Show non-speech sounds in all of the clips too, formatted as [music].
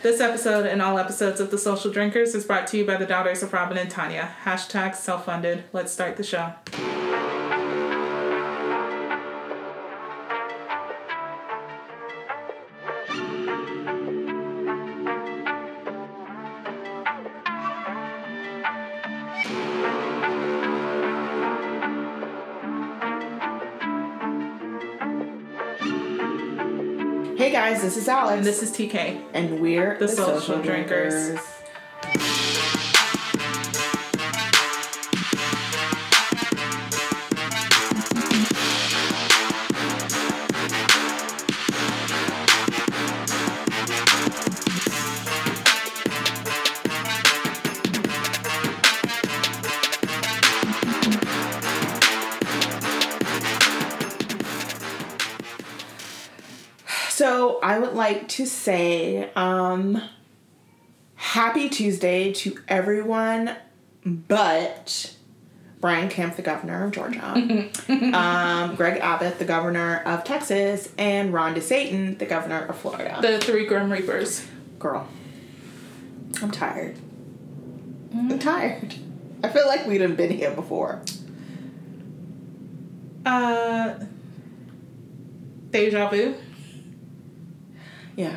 This episode and all episodes of The Social Drinkers is brought to you by the daughters of Robin and Tanya. Hashtag self funded. Let's start the show. This is Alex. And this is TK. and we're The Social Drinkers. So like to say, um, happy Tuesday to everyone, but Brian Kemp, the governor of Georgia, [laughs] um, Greg Abbott, the governor of Texas, and Ron DeSatan, the governor of Florida. The Three Grim Reapers. Girl, I'm tired. I'm tired. I feel like we'd have been here before. Uh, Deja Vu. Yeah.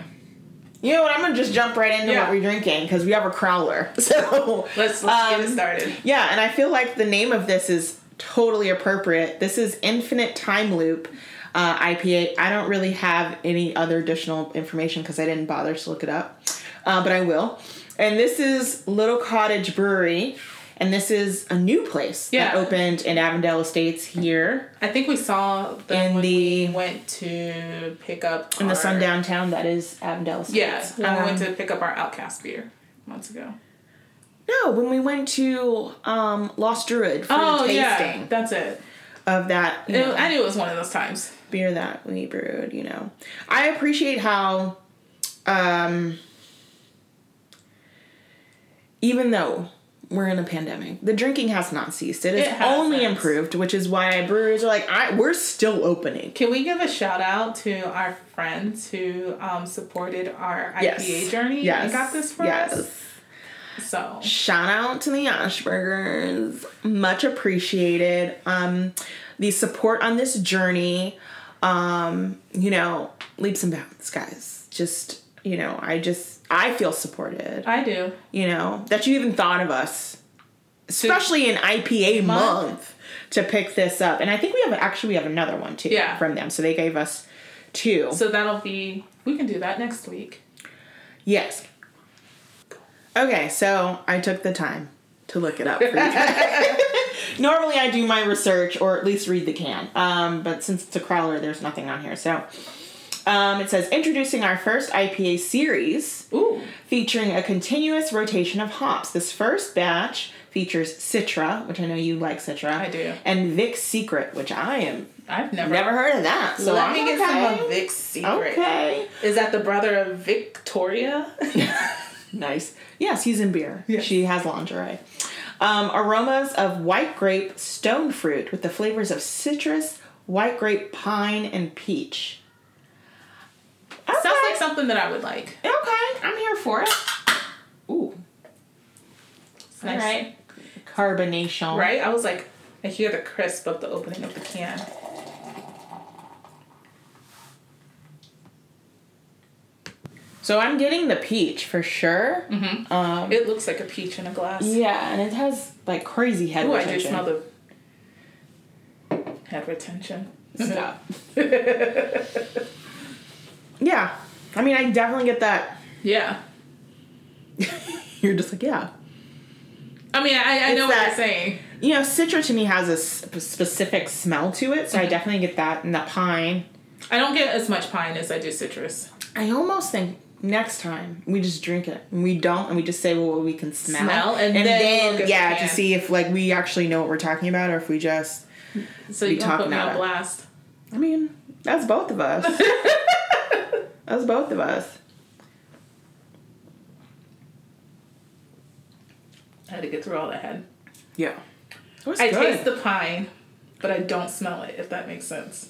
You know what? I'm gonna just jump right into Yeah. what we're drinking because we have a crowler. [laughs] So Let's, let's get it um, started. Yeah, and I feel like the name of this is totally appropriate. This is Infinite Time Loop uh, IPA. I don't really have any other additional information because I didn't bother to look it up, uh, but I will. And this is Little Cottage Brewery, and this is a new place that opened in Avondale Estates here I think we saw them In the- we went to pick up in the our- sundown town that is Avondale Estates. Yeah, when we went Um, to pick up our Outcast beer months ago. No, when we went to um, Lost Druid for Oh the yeah, that's it. of that It- know, I knew it was one of those times. beer that we brewed, you know. I appreciate how um, even though we're in a pandemic, the drinking has not ceased. It has It hasn't. only improved, which is why brewers are like, I, we're still opening. Can we give a shout out to our friends who um, supported our IPA Yes. journey Yes. and got this for yes. us? So Shout out to the Ashburgers. Much appreciated. Um, the support on this journey, um, you know, leaps and bounds, guys. Just, you know, I just, I feel supported. I do. You know, that you even thought of us, especially in IPA Month. month, to pick this up. And I think we have, actually, we have another one too Yeah. from them. So they gave us two. So that'll be. We can do that next week. Yes. Okay, so I took the time to look it up for you. [laughs] Normally I do my research or at least read the can. Um, but since it's a crawler, there's nothing on here. So um, it says introducing our first IPA series Ooh. featuring a continuous rotation of hops. This first batch features Citra, which I know you like Citra. I do. And Vic's Secret, which I am I've never. never heard of that. So Let I'm me get okay. some of Vic's secret. Okay. Is that the brother of Victoria? [laughs] Nice. Yes, he's in beer. Yes. She has lingerie. Um, aromas of white grape stone fruit with the flavors of citrus, white grape, pine, and peach. Okay. Sounds like something that I would like. okay, I'm here for it. Ooh, It's nice. right. Carbonation. Right? I was like, I hear the crisp of the opening of the can. So I'm getting the peach for sure. Mm-hmm. Um, It looks like a peach in a glass. yeah, and it has like crazy head retention. Ooh, I do smell the head retention. Stop. [laughs] yeah, I mean, I definitely get that. yeah. [laughs] You're just like, yeah. I mean, I, I know what you're saying. You know, Citra to me has a s- specific smell to it, so I Mhm. definitely get that and the pine. I don't get as much pine as I do citrus. I almost think next time we just drink it and we don't, and we just say well, what we can smell, Smell, and then look at the yeah, to see if like we actually know what we're talking about, or if we just. So you can put me on about blast. I mean, that's both of us. [laughs] that's both of us. I had to get through all that head. Yeah. It was I good. taste the pine, but I don't smell it. If that makes sense.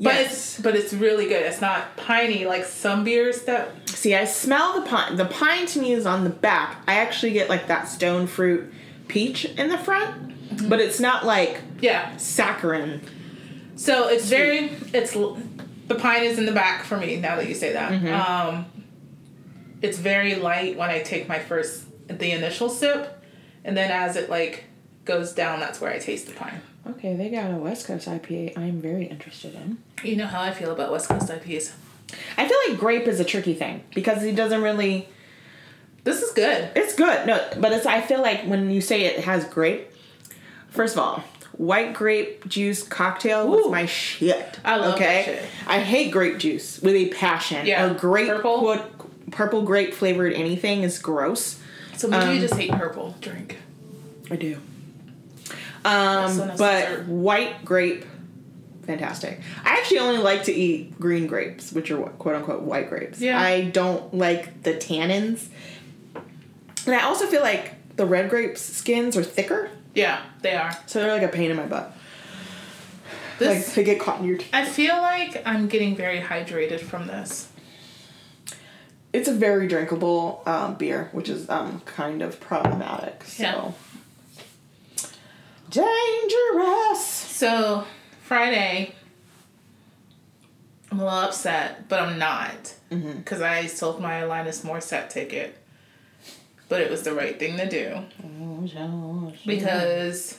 But Yes. it's but it's really good. It's not piney like some beers that See, I smell the pine. The pine to me is on the back. I actually get like that stone fruit peach in the front, mm-hmm. but it's not like yeah. saccharin. So it's very it's l- the pine is in the back for me now that you say that. Um it's very light when I take my first the initial sip and then as it like goes down that's where I taste the pine. Okay, they got a West Coast IPA I'm very interested in. You know how I feel about West Coast IPAs. I feel like grape is a tricky thing because he doesn't really. This is good. It's good, no, but it's. I feel like when you say it has grape, first of all, white grape juice cocktail was Ooh. my shit. I love that okay? shit. I hate grape juice with a passion. Yeah, a grape purple? quote- purple grape flavored anything is gross. So maybe Um, you just hate purple drink. I do. Um, so nice but dessert. white grape, fantastic. I actually only like to eat green grapes, which are quote unquote white grapes. Yeah. I don't like the tannins, and I also feel like the red grapes skins are thicker, Yeah, they are. so they're like a pain in my butt. like they get caught in your teeth. I feel like I'm getting very hydrated from this. It's a very drinkable um, beer, which is um, kind of problematic. So. Yeah. Dangerous. So Friday, I'm a little upset, but I'm not because I sold my Alanis Morissette ticket. But it was the right thing to do because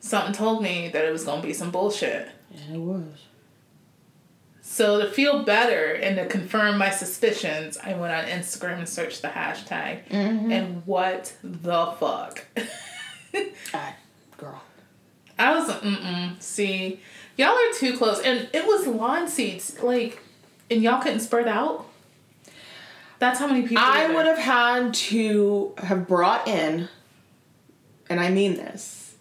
something told me that it was gonna be some bullshit. Yeah, it was. So to feel better and to confirm my suspicions, I went on Instagram and searched the hashtag. And what the fuck? [laughs] Ah, girl. I was mm-mm. See, y'all are too close, and it was lawn seats, like, and y'all couldn't spread out. That's how many people. I would have had to have brought in, and I mean this,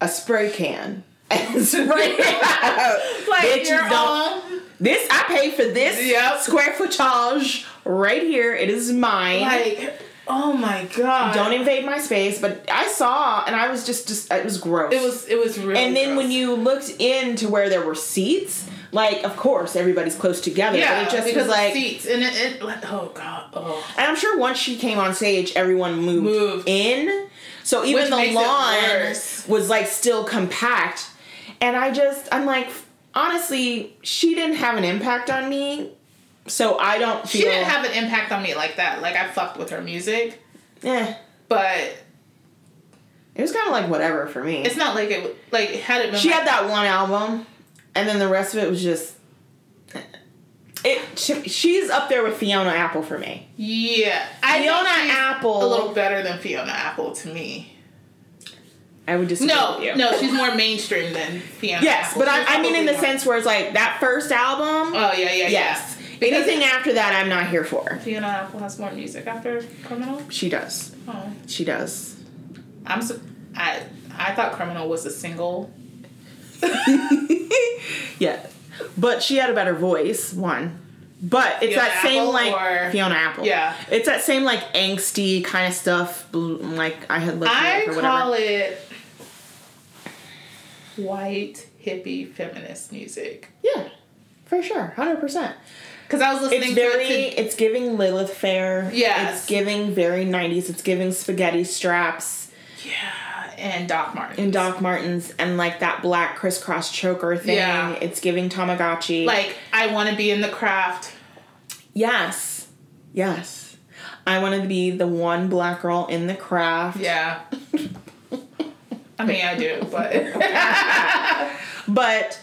a spray can and [laughs] spray it out. like Bitches your don't- own. This I paid for this Yep. square footage right here. It is mine. Like, oh my god! Don't invade my space. But I saw, and I was just, just it was gross. It was. It was really. and then when you looked into where there were seats, like of course everybody's close together. yeah, but it just because was like seats, and it, it oh god, oh. And I'm sure once she came on stage, everyone moved, Moved. in. So even Which the lawn was like still compact. And I just, I'm like, honestly, she didn't have an impact on me. So I don't feel. She didn't have an impact on me like that. Like I fucked with her music, Yeah. but it was kind of like whatever for me. it's not like it. Like had it been. she like, had that one album, and then the rest of it was just. Eh. It. She, she's up there with Fiona Apple for me. Yeah, I Fiona Apple. a little better than Fiona Apple to me. I would disagree No, no, she's more mainstream than Fiona. Yes, Apple. but She's I, I mean in the more- sense where it's like that first album. Oh yeah, yeah, yes. yeah. Because Anything after that, I'm not here for. Fiona Apple has more music after Criminal. She does. Oh, She does. I'm. Su- I I thought Criminal was a single. [laughs] yeah, but she had a better voice. One, but it's Fiona that same Apple like or- Fiona Apple. Yeah. it's that same like angsty kind of stuff. Like I had listened I it or call it white hippie feminist music Yeah, for sure, hundred percent. because I was listening It's to very. it. To, It's giving Lilith Fair. Yeah. it's giving very '90s. It's giving spaghetti straps yeah, and Doc Martens. and Doc Martens and like that black crisscross choker thing. Yeah. It's giving Tamagotchi. Like I want to be in the craft. Yes. Yes. I wanted to be the one black girl in the craft. Yeah. I mean, I do, but [laughs] But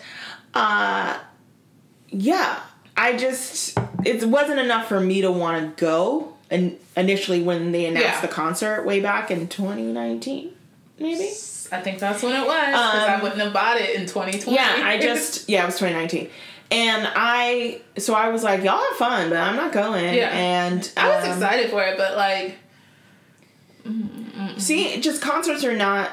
uh yeah, I just it wasn't enough for me to want to go and initially when they announced Yeah. the concert way back in 2019 maybe. I think that's when it was because I Um, wouldn't have bought it in 2020. Yeah, I just [laughs] yeah, it was 2019. And I so I was like, y'all have fun, but I'm not going. Yeah. And I was um, excited for it, but like, See, just concerts are not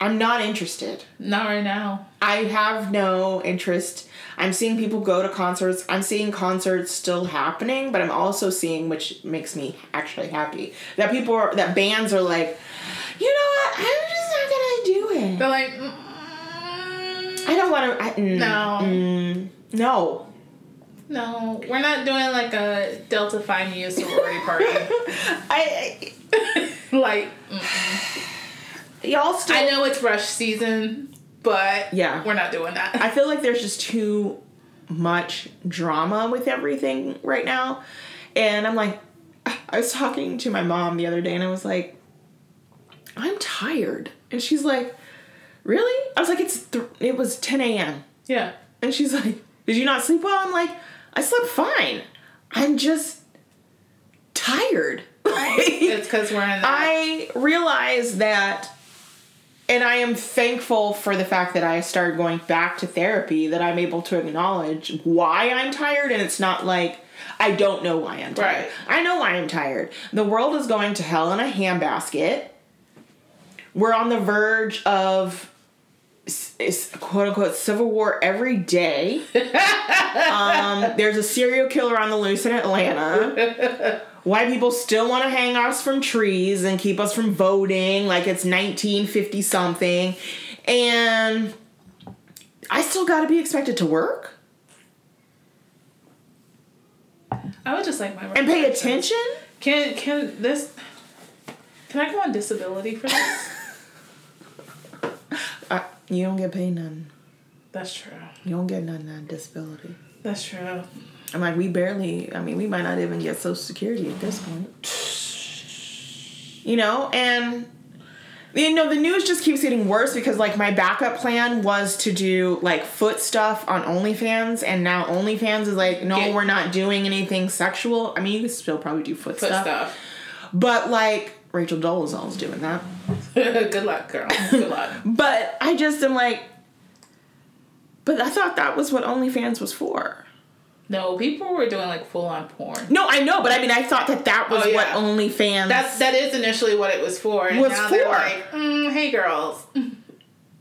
I'm not interested. not right now. I have no interest. I'm seeing people go to concerts. I'm seeing concerts still happening, but I'm also seeing, which makes me actually happy, that people are, that bands are like, you know what? I'm just not gonna do it. They're like, mm, I don't want to. Mm, No. mm, no. No, we're not doing like a Delta Phi Mu sorority [laughs] party. I, [laughs] like, I y'all still. I know it's rush season, but Yeah. we're not doing that. I feel like there's just too much drama with everything right now. And I'm like, [sighs] I was talking to my mom the other day and I was like, I'm tired. And she's like, Really? I was like, It's th- it was 10 a.m. yeah. And she's like, Did you not sleep well? I'm like, I slept fine. I'm just tired. [laughs] It's because we're in that. I realize that, and I am thankful for the fact that I started going back to therapy, that I'm able to acknowledge why I'm tired, and it's not like I don't know why I'm tired. Right. I know why I'm tired. The world is going to hell in a handbasket. We're on the verge of s- s- quote unquote civil war every day. [laughs] um, there's a serial killer on the loose in Atlanta. White people still want to hang us from trees and keep us from voting like it's 1950 something. And I still got to be expected to work I would just like my and pay attention. Can can this? Can I go on disability for this? You don't get paid none. That's true. You don't get none on disability. That's true. I'm like, we barely, I mean, we might not even get Social Security at this point. You know, and you know, the news just keeps getting worse because like my backup plan was to do like foot stuff on OnlyFans, and now OnlyFans is like, no, Get- we're not doing anything sexual. I mean, you can still probably do foot, Foot stuff, stuff. but like Rachel Dolezal's doing that. [laughs] Good luck, girl. Good luck. [laughs] But I just am like, but I thought that was what OnlyFans was for. No, people were doing like full on porn. No, I know, but I mean, I thought that that was Oh, yeah. what OnlyFans. That's that is initially what it was for. And Was now they're for. like, mm, hey girls. [laughs]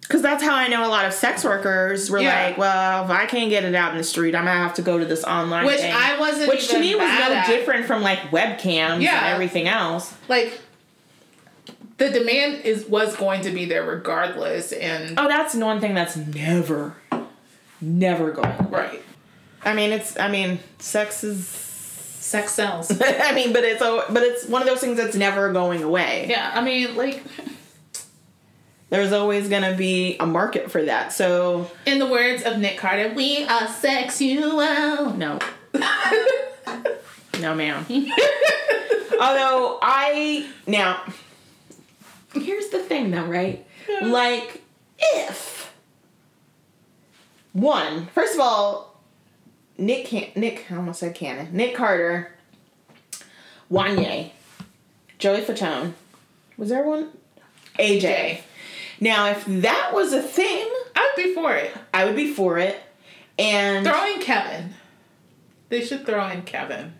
Because that's how I know a lot of sex workers were Yeah. like, well, if I can't get it out in the street, I'm gonna have to go to this online Which thing. I wasn't Which to me was no at. different from like webcams Yeah. and everything else. Like the demand is was going to be there regardless and Oh, that's one thing that's never, never going. away. right. I mean, it's. I mean, sex is. Sex sells. [laughs] I mean, but it's. a- But it's one of those things that's never going away. yeah, I mean like There's always gonna be a market for that. So in the words of Nick Carter, we are sexual. no. [laughs] no, ma'am. Although I now, here's the thing though, right? Like, if one, first of all, Nick can Nick I almost said Cannon, Nick Carter, Wanye, Joey Fatone, was there one? AJ. Now, if that was a thing, I would be for it. I would be for it. And Throw in Kevin. They should throw in Kevin.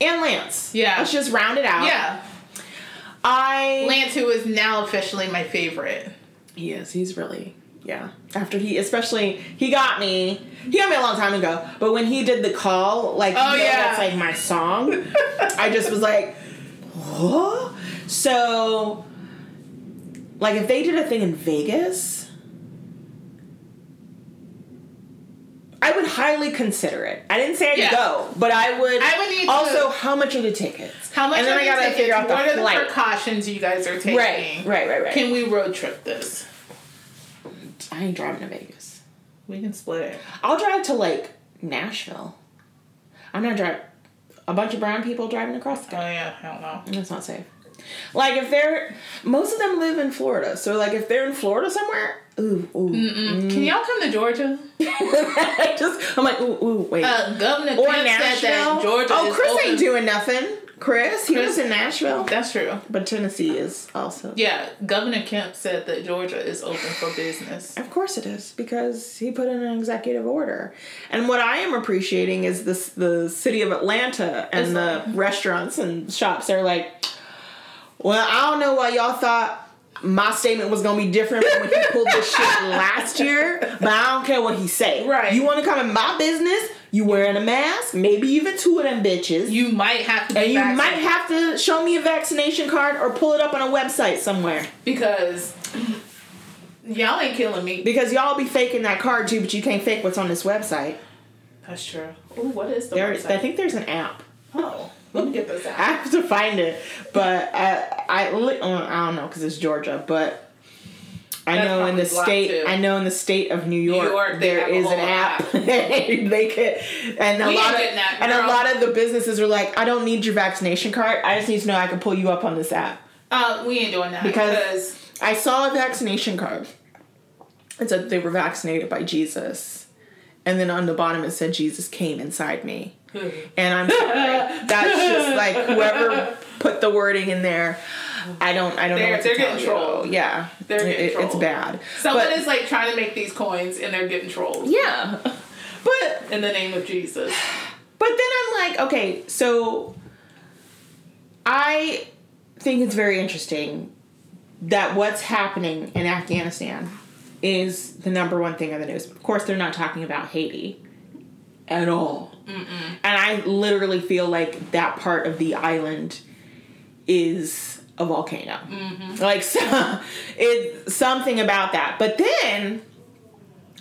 and Lance. Yeah. Let's just round it out. Yeah. I Lance, who is now officially my favorite. He is. He's really yeah. After he especially he got me. He got me a long time ago. But when he did the call, like Oh, you know, yeah. that's like my song. [laughs] I just was like, what? So like if they did a thing in Vegas, I would highly consider it. I didn't say I'd Yeah. go, but I would. I would need to- also. How much are the tickets? How much And then are I the gotta tickets? figure out the what are flight. the precautions you guys are taking? Right, right, right, right. Can we road trip this? I ain't driving to Vegas. We can split it. I'll drive to like Nashville. I'm not driving. A bunch of brown people driving across the country. Oh yeah, I don't know. That's not safe. Like if they're most of them live in Florida, so like if they're in Florida somewhere, ooh, ooh. Can y'all come to Georgia? [laughs] Just I'm like ooh, ooh, wait. Uh, Governor or Kemp said Nashville. that Georgia oh, is Chris open. ain't doing nothing. Chris, he Chris- was in Nashville, That's true. but Tennessee is also. Yeah, Governor Kemp said that Georgia is open for business. Of course it is because he put in an executive order. And what I am appreciating is this the city of Atlanta and It's the like- restaurants and shops are like, well, I don't know why y'all thought my statement was gonna be different from when he pulled this shit [laughs] last year, but I don't care what he say. Right. You want to come in my business? You wearing a mask? Maybe even two of them bitches. You might have to and you vaccinated might have to show me a vaccination card or pull it up on a website somewhere. because Y'all ain't killing me. Because y'all be faking that card too, but you can't fake what's on this website. That's true. Ooh, what is the There, website? I think there's an app. Oh, let me get this [laughs] I have to find it, but I I, uh, I don't know because it's Georgia, but I That's know in the state too. I know in the state of New York, York, they there is an app. app. [laughs] they could, and a We lot of that, and a lot of the businesses are like, I don't need your vaccination card. I just need to know I can pull you up on this app. Uh, we ain't doing that Because- because I saw a vaccination card. It said they were vaccinated by Jesus. And then on the bottom it said Jesus came inside me. [laughs] And I'm sorry. [laughs] That's just like whoever put the wording in there. I don't I don't know They're- what they're getting trolled. Yeah. They're getting It- It's bad. someone But- is like trying to make these coins and they're getting trolled Yeah. But in the name of Jesus. But then I'm like, okay, so I think it's very interesting that what's happening in Afghanistan is the number one thing on the news. Of course, they're not talking about Haiti at all. And I literally feel like that part of the island is a volcano. Like, [laughs] so, it's something about that. But then,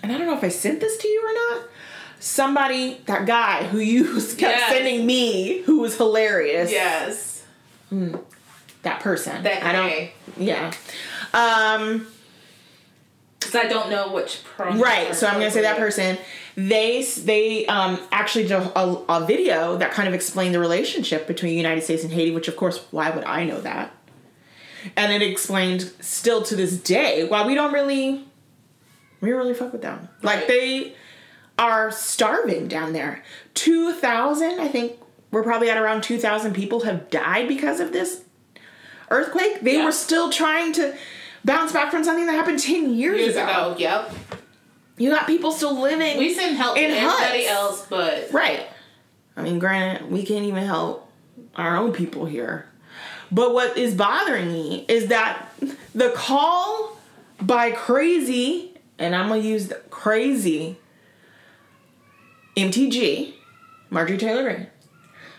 and I don't know if I sent this to you or not. Somebody, that guy who you [laughs] kept Yes. sending me, who was hilarious. Yes. That person. That I don't. Yeah. Um. Because I don't know which pronoun. Right. So I'm gonna say that person. They they um actually did a, a video that kind of explained the relationship between the United States and Haiti, which of course why would I know that? And it explained still to this day why we don't really we really fuck with them. Like they are starving down there. Two thousand, I think we're probably at around two thousand people have died because of this earthquake. They Yeah. were still trying to bounce back from something that happened ten years, Years ago. ago. Yep. You got people still living. We send help In to everybody huts. else, but right. I mean, granted, we can't even help our own people here. But what is bothering me is that the call by crazy, and I'm gonna use the crazy MTG, Marjorie Taylor Greene,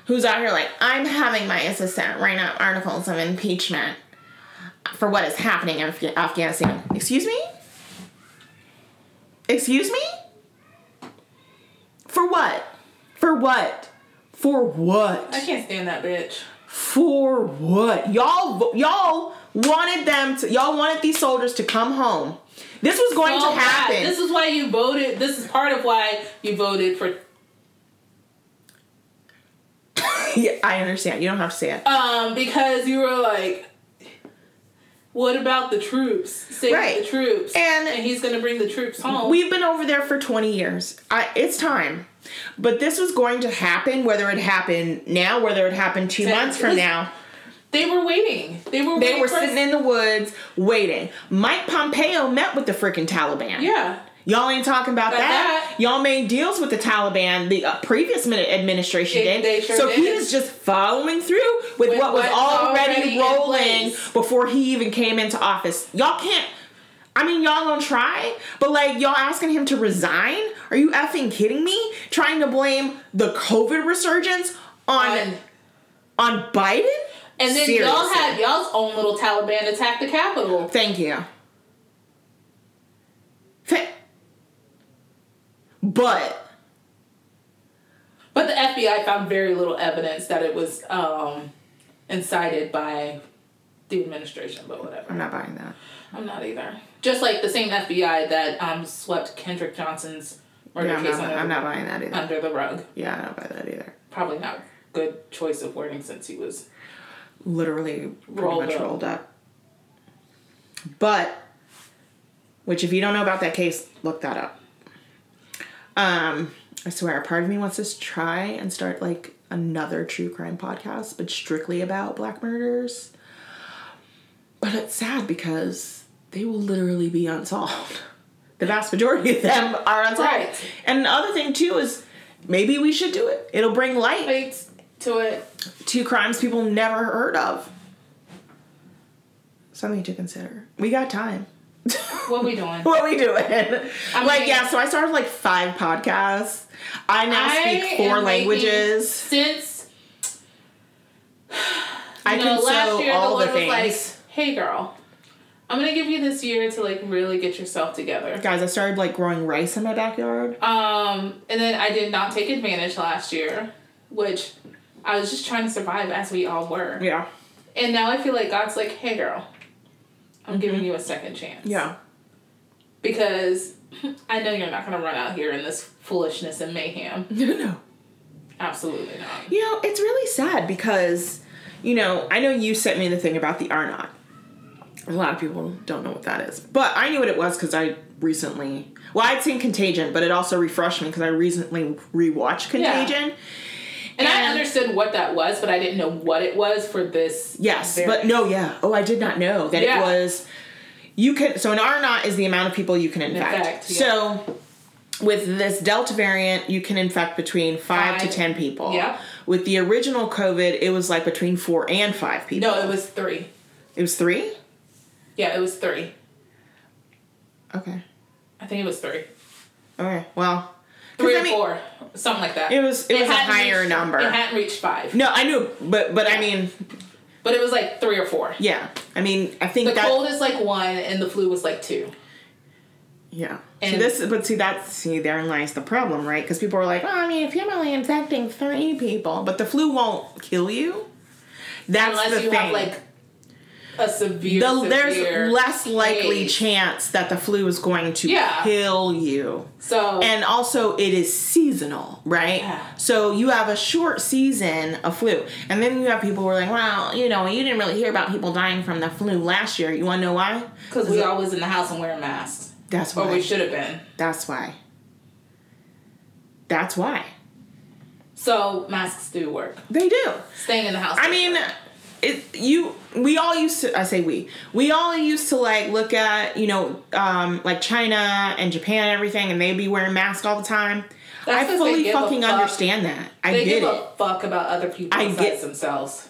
who's out here like, I'm having my assistant write up articles of impeachment for what is happening in Afga- Afghanistan. Excuse me? Excuse me? For what? For what? For what? I can't stand that bitch. For what? Y'all y'all wanted them to y'all wanted these soldiers to come home. This was going So to bad. happen. This is why you voted. This is part of why you voted for. [laughs] yeah, I understand. You don't have to say it. Um, because you were like, what about the troops? Save Right. the troops. And- and he's gonna bring the troops home. We've been over there for 20 years. I, it's time. But this was going to happen, whether it happened now, whether it happened two Yeah, months from now. they were waiting. They were. They were sitting us- in the woods waiting. Mike Pompeo met with the freaking Taliban. Yeah. Y'all ain't talking about that. that. Y'all made deals with the Taliban. The uh, previous min- administration They- did. sure so he did. was just following through with, With what was already, already rolling before he even came into office. Y'all can't. I mean, y'all gonna try, but like y'all asking him to resign? Are you effing kidding me? Trying to blame the COVID resurgence on on Biden? and then y'all Seriously. had y'all's own little Taliban attack the Capitol. Thank you. Th- but But the FBI found very little evidence that it was um, incited by the administration. But whatever. I'm not buying that. I'm not either. Just like the same FBI that um, swept Kendrick Johnson's murder Yeah, I'm, case not, under, I'm not buying that either. under the rug. Yeah, I don't buy that either. Probably not good choice of wording since he was. Literally pretty Rolled much up. rolled up. But, which if you don't know about that case, look that up. Um, I swear, a part of me wants to try and start like another true crime podcast, but strictly about black murders. But it's sad because they will literally be unsolved. [laughs] The vast majority of them are unsolved. Right. And the other thing too is maybe we should do it. It'll bring light Wait to it. to crimes people never heard of. Something to consider. We got time. What we doing? [laughs] What we doing? I'm like mean- yeah, so I started like five podcasts. I now I speak four making- languages. Since I you can know, last year all the the Lord was things. like, "Hey, girl, I'm gonna give you this year to like really get yourself together. Guys, I started like growing rice in my backyard. Um, and then I did not take advantage last year, which I was just trying to survive as we all were. Yeah. And now I feel like God's like, hey girl, I'm giving mm-hmm. you a second chance. Yeah. Because [laughs] I know you're not gonna run out here in this foolishness and mayhem. [laughs] No, no. Absolutely not. You know, it's really sad because, you know, I know you sent me the thing about the R naught. A lot of people don't know what that is. But I knew what it was because I recently, well, I'd seen Contagion, but it also refreshed me because I recently rewatched Contagion. And, I understood what that was, but I didn't know what it was for this. Yes, but no, yeah. Oh, I did not know that Yeah. it was. You can so an R naught is the amount of people you can infect. Infect, yeah. So with this Delta variant, you can infect between five, to ten people. Yeah. With the original COVID, it was like between four and five people. No, it was three. It was three. Yeah, it was three. Okay. I think it was three. Okay. Well. Three I or mean, four. Something like that. It was it, was a higher reached- number. It hadn't reached five. no, I knew, but but I mean, But it was like three or four. yeah. I mean, I think The that cold is like one and the flu was like two. Yeah. see And- this, but see that see therein lies the problem, right? Because people are like, "Oh, I mean, if you're only infecting three people, but the flu won't kill you." That's Unless the you thing. have like a severe, the, severe there's less likely case. chance that the flu is going to Yeah. kill you. So And also, it is seasonal, right? Yeah. So you have a short season of flu, and then you have people who are like, "Well, you know, you didn't really hear about people dying from the flu last year. You want to know why? because we always in the house and wearing masks, That's why. or we should have been. That's why. That's why So masks do work. they do. Staying in the house. I mean, work. It you we all used to I say we we all used to like look at you know um like China and Japan and everything, and they'd be wearing masks all the time. That's I fully fucking fuck. understand that. I they get give it. a fuck about other people I get- themselves.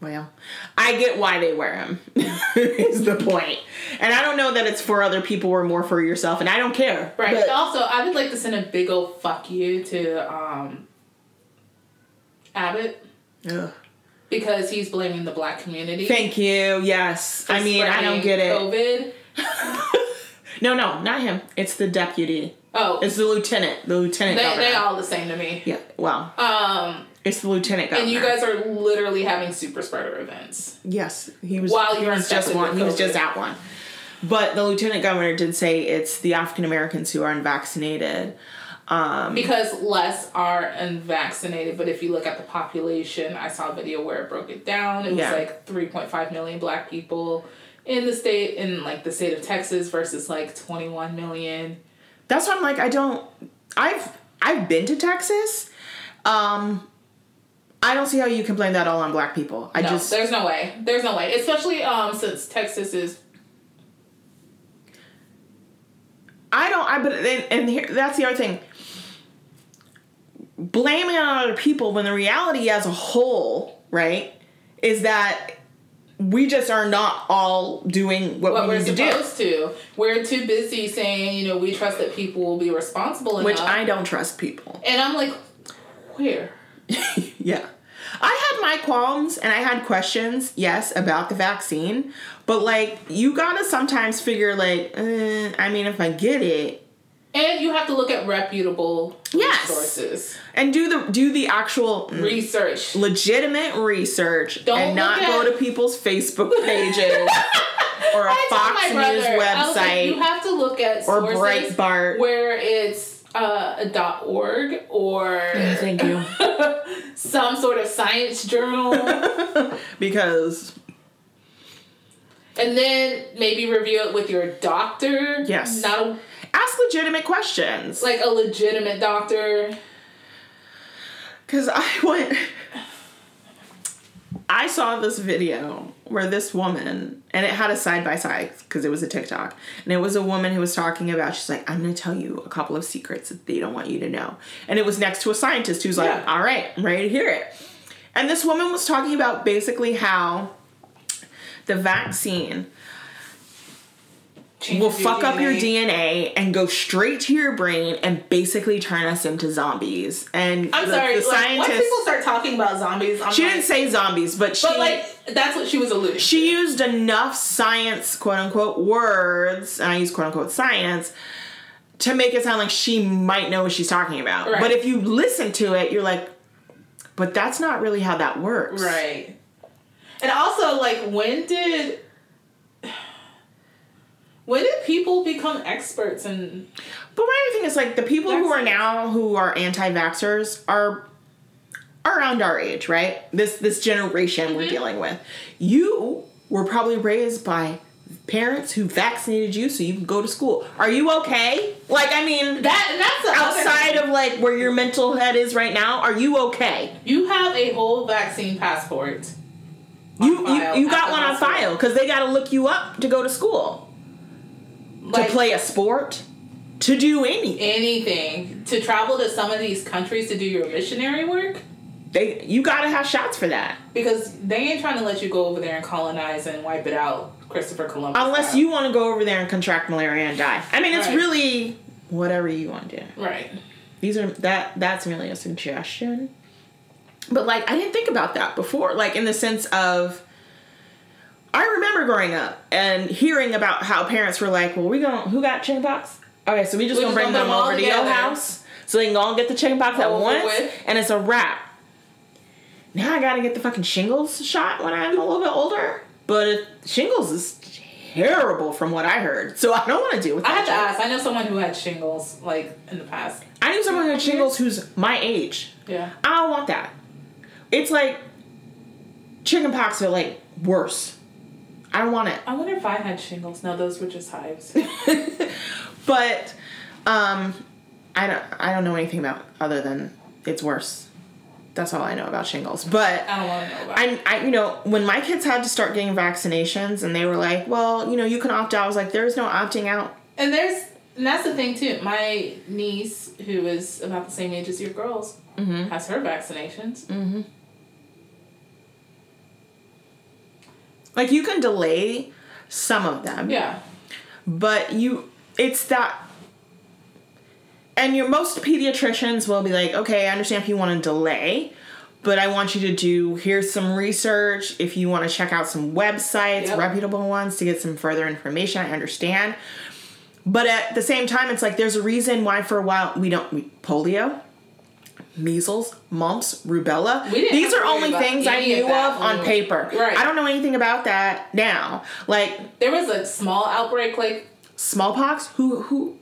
Well, I get why they wear them. [laughs] is the point, and I don't know that it's for other people or more for yourself, and I don't care. Right. But, also, I would like to send a big old fuck you to um, Abbott Ugh. Because he's blaming the black community. Thank you. Yes. I mean, I don't get it. COVID. [laughs] No, no, not him. It's the deputy. Oh, It's the lieutenant. The lieutenant they governor. they all the same to me. Yeah. Well, Um, it's the lieutenant governor. and you guys are literally having super spreader events. Yes, he was. While he was just one. He was just at one. But the lieutenant governor did say it's the African Americans who are unvaccinated. Um, Because less are unvaccinated, but if you look at the population, I saw a video where it broke it down. It was like 3.5 million black people in the state, in like the state of Texas versus like 21 million. that's why I'm like, I don't. I've I've been to Texas. Um, I don't see how you can blame that all on black people. I no, just there's no way. There's no way. Especially um since Texas is I don't. I but and, and here, that's the other thing. Blaming on other people when the reality as a whole, right, is that we just are not all doing what, what we we're need to do. supposed to. We're too busy saying, you know, we trust that people will be responsible enough. Which enough. I don't trust people. and I'm like, where? [laughs] yeah. I had my qualms and I had questions, yes, about the vaccine, but like you gotta sometimes figure like, eh, I mean, if I get it, And you have to look at reputable Yes. resources. and do the do the actual mm, Research. legitimate research Don't and not look go at- to people's Facebook pages [laughs] or a Fox brother, News was like, website. you have to look at or Breitbart. where it's uh, a dot .org or Thank you. [laughs] some sort of science journal, [laughs] because and then maybe review it with your doctor. Yes. not a, ask legitimate questions. like a legitimate doctor. Because I [laughs] went. I saw this video where this woman, and it had a side by side because it was a TikTok, and it was a woman who was talking about. She's like, "I'm going to tell you a couple of secrets that they don't want you to know," and it was next to a scientist who's like, Yeah. "All right, I'm ready to hear it." And this woman was talking about basically how the vaccine Changes will fuck up your DNA. DNA and go straight to your brain and basically turn us into zombies. And I'm the, sorry. the like, once people start talking about zombies, I'm she like, didn't say zombies, but she But like, that's what she was alluding. she used enough science, quote unquote, words, and I use quote unquote science, to make it sound like she might know what she's talking about. Right. But if you listen to it, you're like, but that's not really how that works. Right. And also, like, when did when did people become experts in? But my other thing is like the people who are now who are anti-vaxxers are are around our age, right? This this generation Mm-hmm. we're dealing with. You were probably raised by parents who vaccinated you so you can go to school. Are you okay? Like I mean That that's outside of like where your mental head is right now, are you okay? you have a whole vaccine passport. You you, you got one on file because they got to look you up to go to school, Like, to play a sport, to do anything. anything to travel to some of these countries to do your missionary work They you got to have shots for that. because they ain't trying to let you go over there and colonize and wipe it out, Christopher Columbus. Unless style. you want to go over there and contract malaria and die. I mean, it's Right. really whatever you want to do. right. These are that that's merely a suggestion. But like I didn't think about that before. Like in the sense of I remember growing up and hearing about how parents were like, "Well, we going who got chickenpox? Okay, so we just We gonna just bring them over to your house so they can all get the chickenpox at once, with. and it's a wrap." Now I gotta get the fucking shingles shot when I'm a little bit older, but it, shingles is terrible from what I heard, so I don't want to deal with I had to ask. I know someone who had shingles like in the past. I knew someone who had shingles who's my age. Yeah. I don't want that. It's like chicken pox are like worse. I don't want it. I wonder if I had shingles. No, those were just hives. [laughs] but um I don't I don't know anything about other than it's worse. That's all I know about shingles. But I don't want to know about. it. I, I, you know, when my kids had to start getting vaccinations and they were like, well, you know, you can opt out. I was like, there's no opting out. And there's and that's the thing too. My niece, who is about the same age as your girls, Mm-hmm. has her vaccinations. Mm-hmm. Like you can delay some of them. Yeah. but you it's that and your most pediatricians will be like okay i understand if you want to delay but i want you to do here's some research if you want to check out some websites Yep. reputable ones to get some further information i understand but at the same time it's like there's a reason why for a while we don't we, polio measles mumps rubella these are only things i any of knew of on paper Right. i don't know anything about that now like There was a small outbreak. Like smallpox who who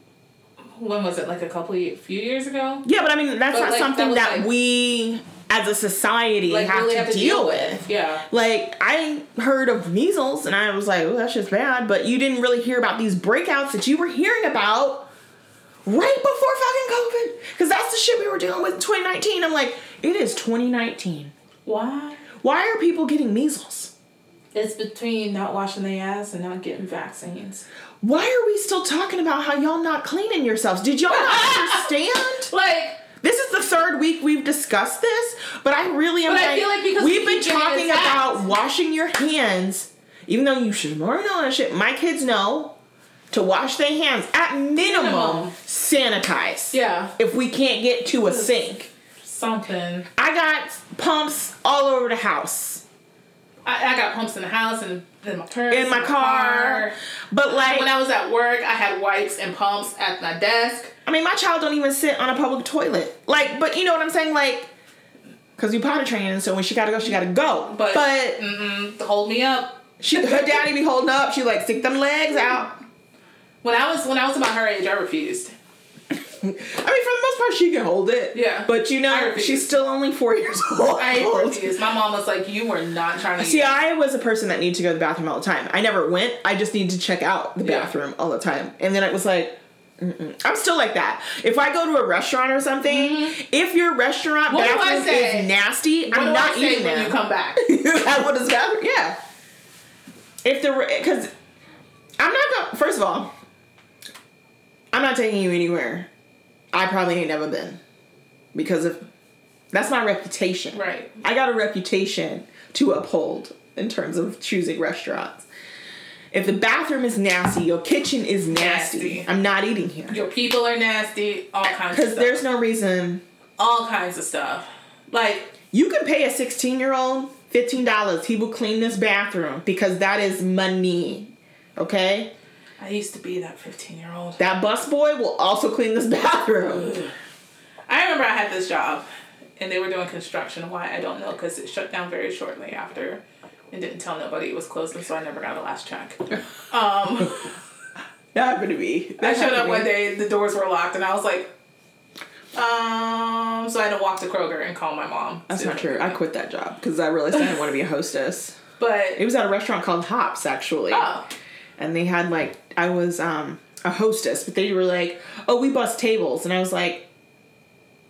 when was it? Like a couple of, few years ago. Yeah, but I mean that's But, not like, something that that, like- we as a society Like have, really to, have to deal, deal with. with. Yeah. Like I heard of measles and I was like, "Oh, that's just bad," but you didn't really hear about these breakouts that you were hearing about right before fucking COVID, because that's the shit we were dealing with in 2019. I'm like, it is 2019. Why? Why are people getting measles? It's between not washing their ass and not getting vaccines. Why are we still talking about how y'all not cleaning yourselves? Did y'all not [laughs] understand? Like This is the third week we've discussed this, but I really am But I like, feel like because we've we been talking about washing your hands, even though you should already know that shit. My kids know to wash their hands at minimum, Minimum. sanitize. yeah, If we can't get to a sink, something. I got pumps all over the house, I, I got pumps in the house and in my purse, in my car, but like, When I was at work, I had wipes and pumps at my desk. I mean, my child don't even sit on a public toilet. Like, but you know what I'm saying? Like, cause you potty training, so when she gotta go, she gotta go. But, but hold me up. She her daddy be holding up. She like stick them legs out. When I was when I was about her age, I refused. I mean, for the most part, she can hold it. Yeah. But you know, she's still only four years old. I refused. My mom was like, "You were not trying to." See, I was a person that needed to go to the bathroom all the time. I never went. I just needed to check out the Yeah. bathroom all the time. And then it was like, mm-mm. I'm still like that. If I go to a restaurant or something, if your restaurant Mm-hmm. What bathroom say? is nasty, what I'm not I eating when you come back? [laughs] what is bathroom? Yeah. If the because I'm not going. First of all, I'm not taking you anywhere. I probably ain't never been because of that's my reputation. Right. I got a reputation to uphold in terms of choosing restaurants. If the bathroom is nasty, your kitchen is nasty. Nasty. I'm not eating here. Your people are nasty. All kinds of Because there's no reason all kinds of stuff. Like you can pay a 16 year old $15. He will clean this bathroom because that is money. Okay? I used to be that 15 year old. That busboy will also clean this bathroom. I remember I had this job, and they were doing construction. Why I don't know, because it shut down very shortly after, and didn't tell nobody it was closing, so I never got a last check. [laughs] Um, That happened to me. I showed up one day, the doors were locked, and I was like, um, so I had to walk to Kroger and call my mom. That's not true. I quit that job because I realized I didn't want to be a hostess. But It was at a restaurant called Hops, actually. oh, and they had like I was um a hostess, but they were like, "Oh, we bus tables," and I was like,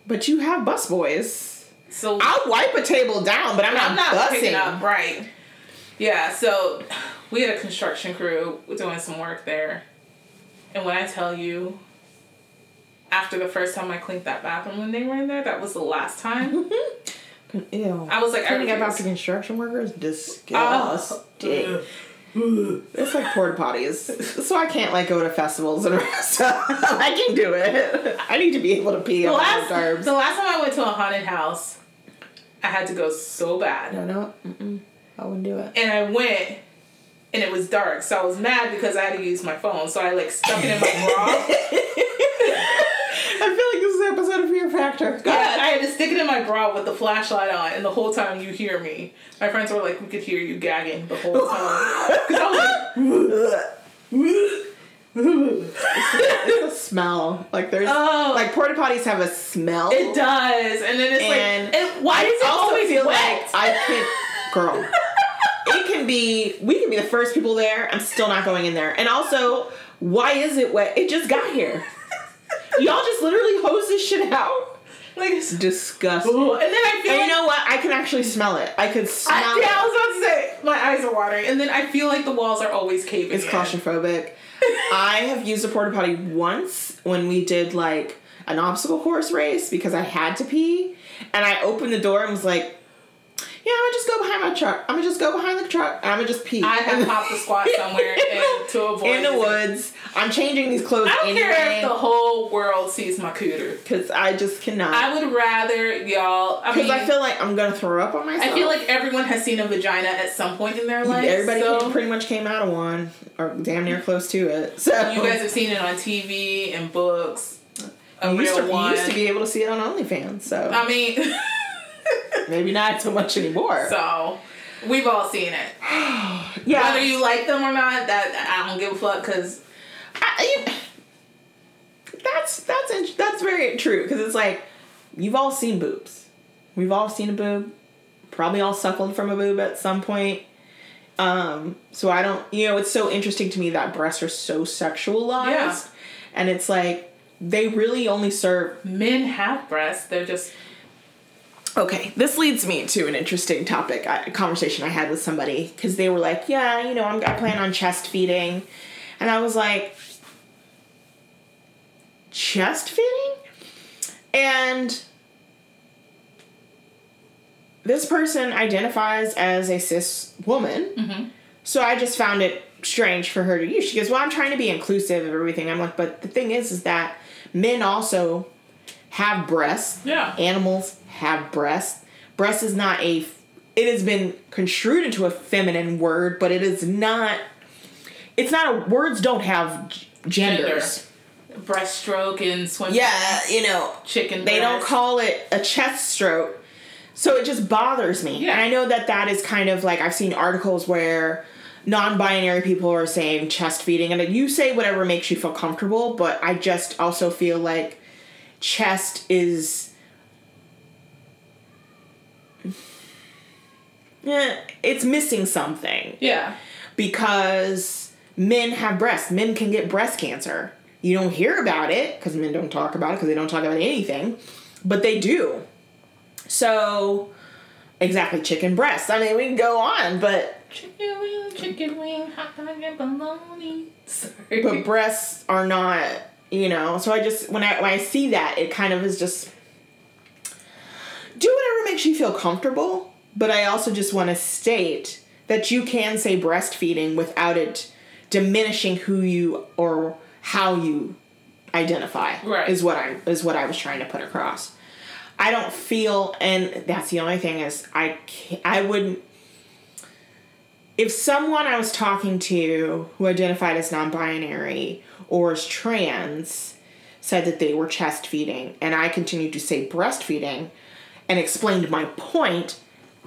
"But you have bus boys. so I'll wipe a table down, but I'm not, I'm not busing." up right. Yeah, so we had a construction crew doing some work there, and when I tell you, after the first time I cleaned that bathroom when they were in there, that was the last time. [laughs] Ew. I was like, cleaning up after construction workers, Oh. disgusting. [gasps] It's like porta potties, so I can't like go to festivals and [laughs] stuff. I can do it. I need to be able to pee The on last, the last time I went to a haunted house, I had to go so bad. No, no, mm-mm. I wouldn't do it. and I went and it was dark, so I was mad because I had to use my phone. So I like stuck it in my bra. [laughs] I feel like this is an episode of Fear Factor. Yeah. I had to stick it in my bra with the flashlight on, and the whole time you hear me. My friends were like, we could hear you gagging the whole time. [laughs] Because I was like, it's a smell. Like there's Oh. like porta potties have a smell. it does, and then it's And like, and why I does it also always feel wet? like I can girl. it can be we can be the first people there. I'm still not going in there. And also, why is it wet? It just got here. Y'all just literally hose this shit out. like, It's disgusting. Ooh, and then I feel And like you know what? I can actually smell it. I could smell I, yeah, I it. was about to say my eyes are watering, and then I feel like the walls are always caving. It's in. claustrophobic. [laughs] I have used a porta potty once when we did like an obstacle course race because I had to pee, and I opened the door and was like, "Yeah, I'm gonna just go behind my truck. I'm gonna just go behind the truck. and I'm gonna just pee." I have popped the squat [laughs] somewhere and to avoid in the woods. I'm changing these clothes I don't care if the whole world sees my cooter. because I just cannot. I would rather y'all. Because mean, I feel like I'm gonna throw up on myself. I feel like everyone has seen a vagina at some point in their life. everybody so pretty much came out of one or damn near close to it. So you guys have seen it on TV and books. A you real used, to, you used to be able to see it on OnlyFans, so I mean, [laughs] maybe not so much anymore. so we've all seen it. [sighs] yeah, Whether you like them or not, that I don't give a fuck. Cause that's that's that's very true because it's like you've all seen boobs. We've all seen a boob. Probably all suckled from a boob at some point. Um, so I don't, you know, it's so interesting to me that breasts are so sexualized, Yeah. and it's like they really only serve. men have breasts. They're just Okay, this leads me to an interesting topic, I- a conversation I had with somebody because they were like, "Yeah, you know, I'm, I plan on chest feeding," and I was like, "Chest feeding?" And this person identifies as a cis woman, mm-hmm. so I just found it strange for her to use. She goes, "Well, I'm trying to be inclusive of everything." I'm like, "But the thing is, is that men also have breasts." yeah. animals have breasts. Breast is not a. It has been construed into a feminine word, but it is not. It's not a. Words don't have g- genders. breaststroke and swim. Yeah, you know, chicken. they don't call it a chest stroke. So it just bothers me. Yeah. And I know that that is kind of like I've seen articles where non-binary people are saying chest feeding and you say whatever makes you feel comfortable, but I just also feel like chest is yeah, it's missing something Yeah. because men have breasts. Men can get breast cancer. You don't hear about it because men don't talk about it because they don't talk about anything, but they do. So, exactly, chicken breasts. I mean, we can go on, but Chicken wing, chicken wing, hot dog and bologna. [laughs] Sorry. but breasts are not, you know. So I just when I when I see that, it kind of is just do whatever makes you feel comfortable. But I also just want to state that you can say breastfeeding without it diminishing who you or how you identify. Right. Is what I is what I was trying to put across. I don't feel, and that's the only thing is I I wouldn't. If someone I was talking to who identified as non-binary or as trans said that they were chest feeding, and I continued to say breastfeeding, and explained my point,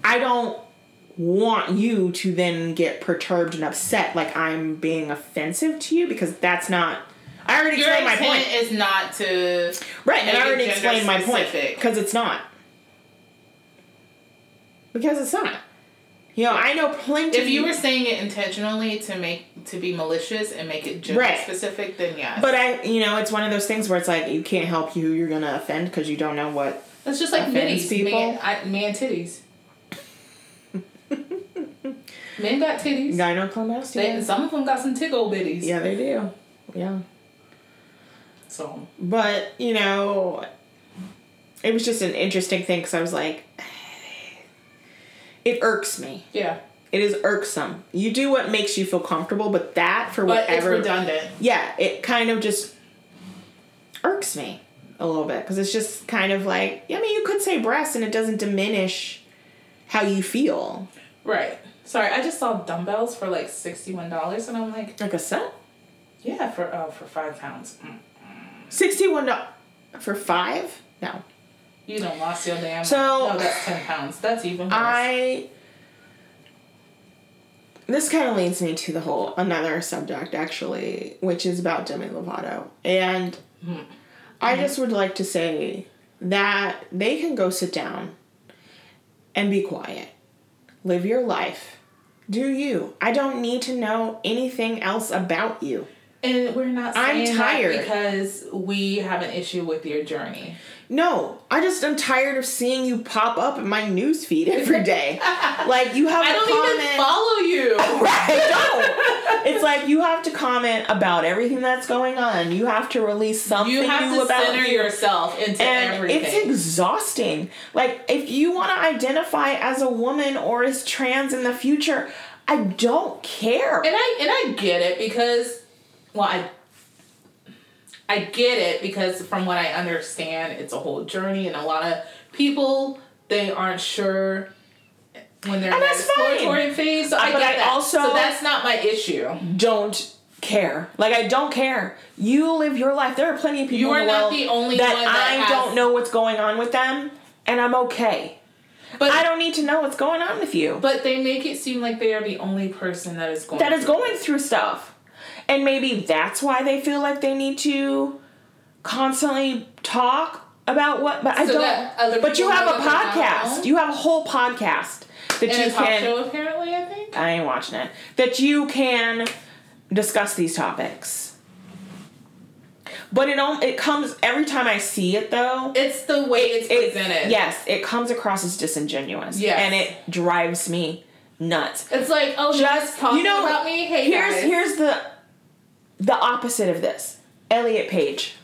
I don't want you to then get perturbed and upset like I'm being offensive to you because that's not. I already Your explained my point. is not to Right, and I already explained my point because it's not. Because it's not. You know, I know plenty. If you were saying it intentionally to make to be malicious and make it gender Right. specific, then yes. but I, you know, it's one of those things where it's like you can't help who you're gonna offend because you don't know what. That's just like middies, people. man, I, man titties. [laughs] Men got titties. They, Gynecomastia. some of them got some tickle bitties. Yeah, they do. Yeah, So but you know, it was just an interesting thing because I was like, it irks me. yeah, It is irksome. You do what makes you feel comfortable, but that for but whatever. it's redundant. yeah, it kind of just irks me a little bit because it's just kind of like, I mean, you could say breasts and it doesn't diminish how you feel. Right. Sorry, I just saw dumbbells for like sixty one dollars, and I'm like, Like a set? yeah, for uh, for five pounds. Mm. 61 dollars for five? No. You done lost your damn. So- no, that's ten pounds. That's even worse. I. This kind of leads me to the whole another subject actually, which is about Demi Lovato, and I just would like to say that they can go sit down and be quiet, live your life, do you. I don't need to know anything else about you. And we're not I'm tired. because we have an issue with your journey. No, I just am tired of seeing you pop up in my news feed every day. [laughs] like you have I don't comment. even follow you. [laughs] Right, don't. It's like you have to comment about everything that's going on. You have to release something You have to about center you. yourself into and everything. it's exhausting. Like if you want to identify as a woman or as trans in the future, I don't care. and I and I get it because, well, I I get it because from what I understand, it's a whole journey, and a lot of people they aren't sure when they're And in that that's fine. exploratory phase. So Uh, I but get I that. also- so that's not my issue. don't care. Like I don't care. You live your life. There are plenty of people You in are the not world the only that one that I don't know what's going on with them, and I'm okay. But I don't need to know what's going on with you. But they make it seem like they are the only person that is going that is going through stuff. And maybe that's why they feel like they need to constantly talk about what but I don't but you have a that they're not podcast. You have a whole podcast that And you can show apparently, I think. I ain't watching it. That you can discuss these topics. But it it comes every time I see it though. It's the way it's It, presented. yes, it comes across as disingenuous. Yeah, And it drives me nuts. It's like, oh, Just- just talking you know, about me. Hey, here's guys. here's the the opposite of this. Elliot Page.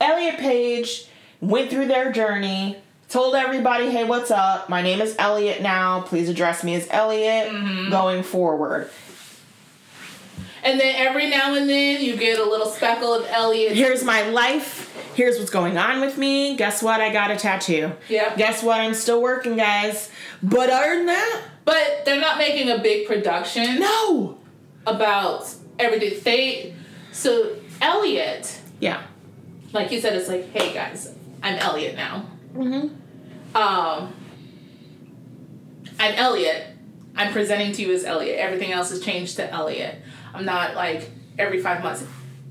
Elliot Page went through their journey, told everybody, "Hey, what's up? My name is Elliot now. Please address me as Elliot Mm-hmm. going forward." And then every now and then you get a little speckle of Elliot. Here's my life. Here's what's going on with me. Guess what? I got a tattoo. Yeah. Guess what? I'm still working, guys. But other than that, But they're not making a big production no. about everything. They so Elliot, Yeah. like you said, it's like, hey guys, I'm Elliot now. Mm-hmm. Um, I'm Elliot. I'm presenting to you as Elliot. Everything else has changed to Elliot. I'm not like every five months.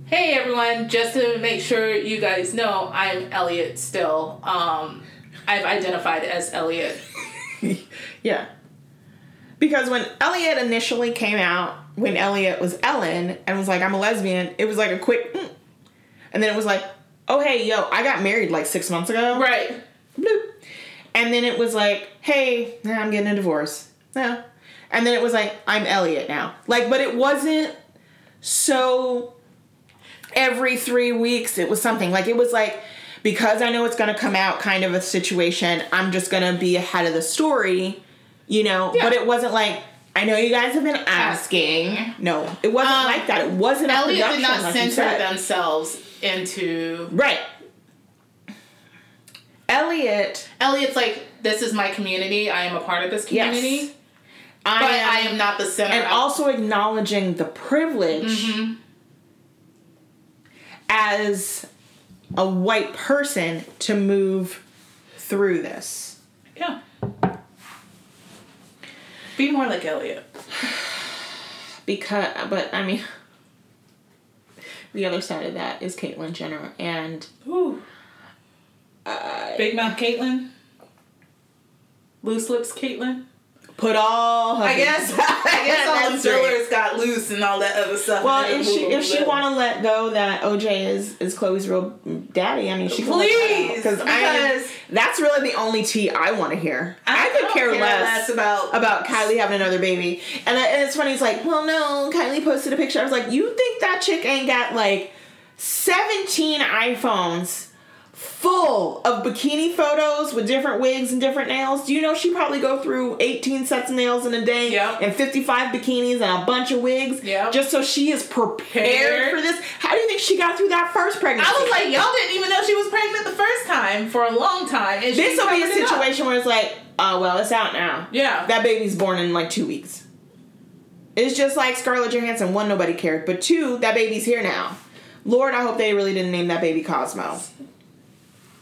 Hey everyone, just to make sure you guys know, I'm Elliot still. Um, I've identified as Elliot. [laughs] Yeah. Because when Elliot initially came out, when Elliot was Ellen and was like, I'm a lesbian, it was like a quick, mm. and then it was like, oh, hey, yo, I got married like six months ago. Right. Bloop. And then it was like, hey, I'm getting a divorce. Yeah. And then it was like, I'm Elliot now. Like, but it wasn't so every three weeks it was something. Like, it was like, because I know it's going to come out kind of a situation, I'm just going to be ahead of the story, you know? Yeah. But it wasn't like, I know you guys have been asking. No, it wasn't Um, like that. It wasn't a Elliot production. did not like censor themselves into. Right. Elliot, Elliot's like, this is my community. I am a part of this community. Yes. I but am, I am not the center. and of- also acknowledging the privilege Mhm. as a white person to move through this. yeah. Be more like Elliot. [sighs] Because, but I mean, the other side of that is Caitlyn Jenner, and Ooh. uh, Big mouth Caitlyn. Loose lips Caitlyn. Put all. her I guess. [laughs] I guess all the right. fillers got loose and all that other stuff. Well, if she if she want to let go that OJ is is Chloe's real daddy, I mean, she Please, because I that's really the only tea I want to hear. I, I could care, care less less about- about Kylie having another baby, and, I, and it's funny. It's like, well, no, Kylie posted a picture. I was like, you think that chick ain't got like seventeen iPhones? Full of bikini photos with different wigs and different nails. Do you know she probably go through 18 sets of nails in a day Yep. and 55 bikinis and a bunch of wigs Yep. just so she is prepared for this. How do you think she got through that first pregnancy? I was like, y'all didn't even know she was pregnant the first time for a long time. This will be a covered it up. situation where it's like, oh well, it's out now. Yeah. That baby's born in like two weeks. It's just like Scarlett Johansson. One, nobody cared, but two, that baby's here now. Lord, I hope they really didn't name that baby Cosmo.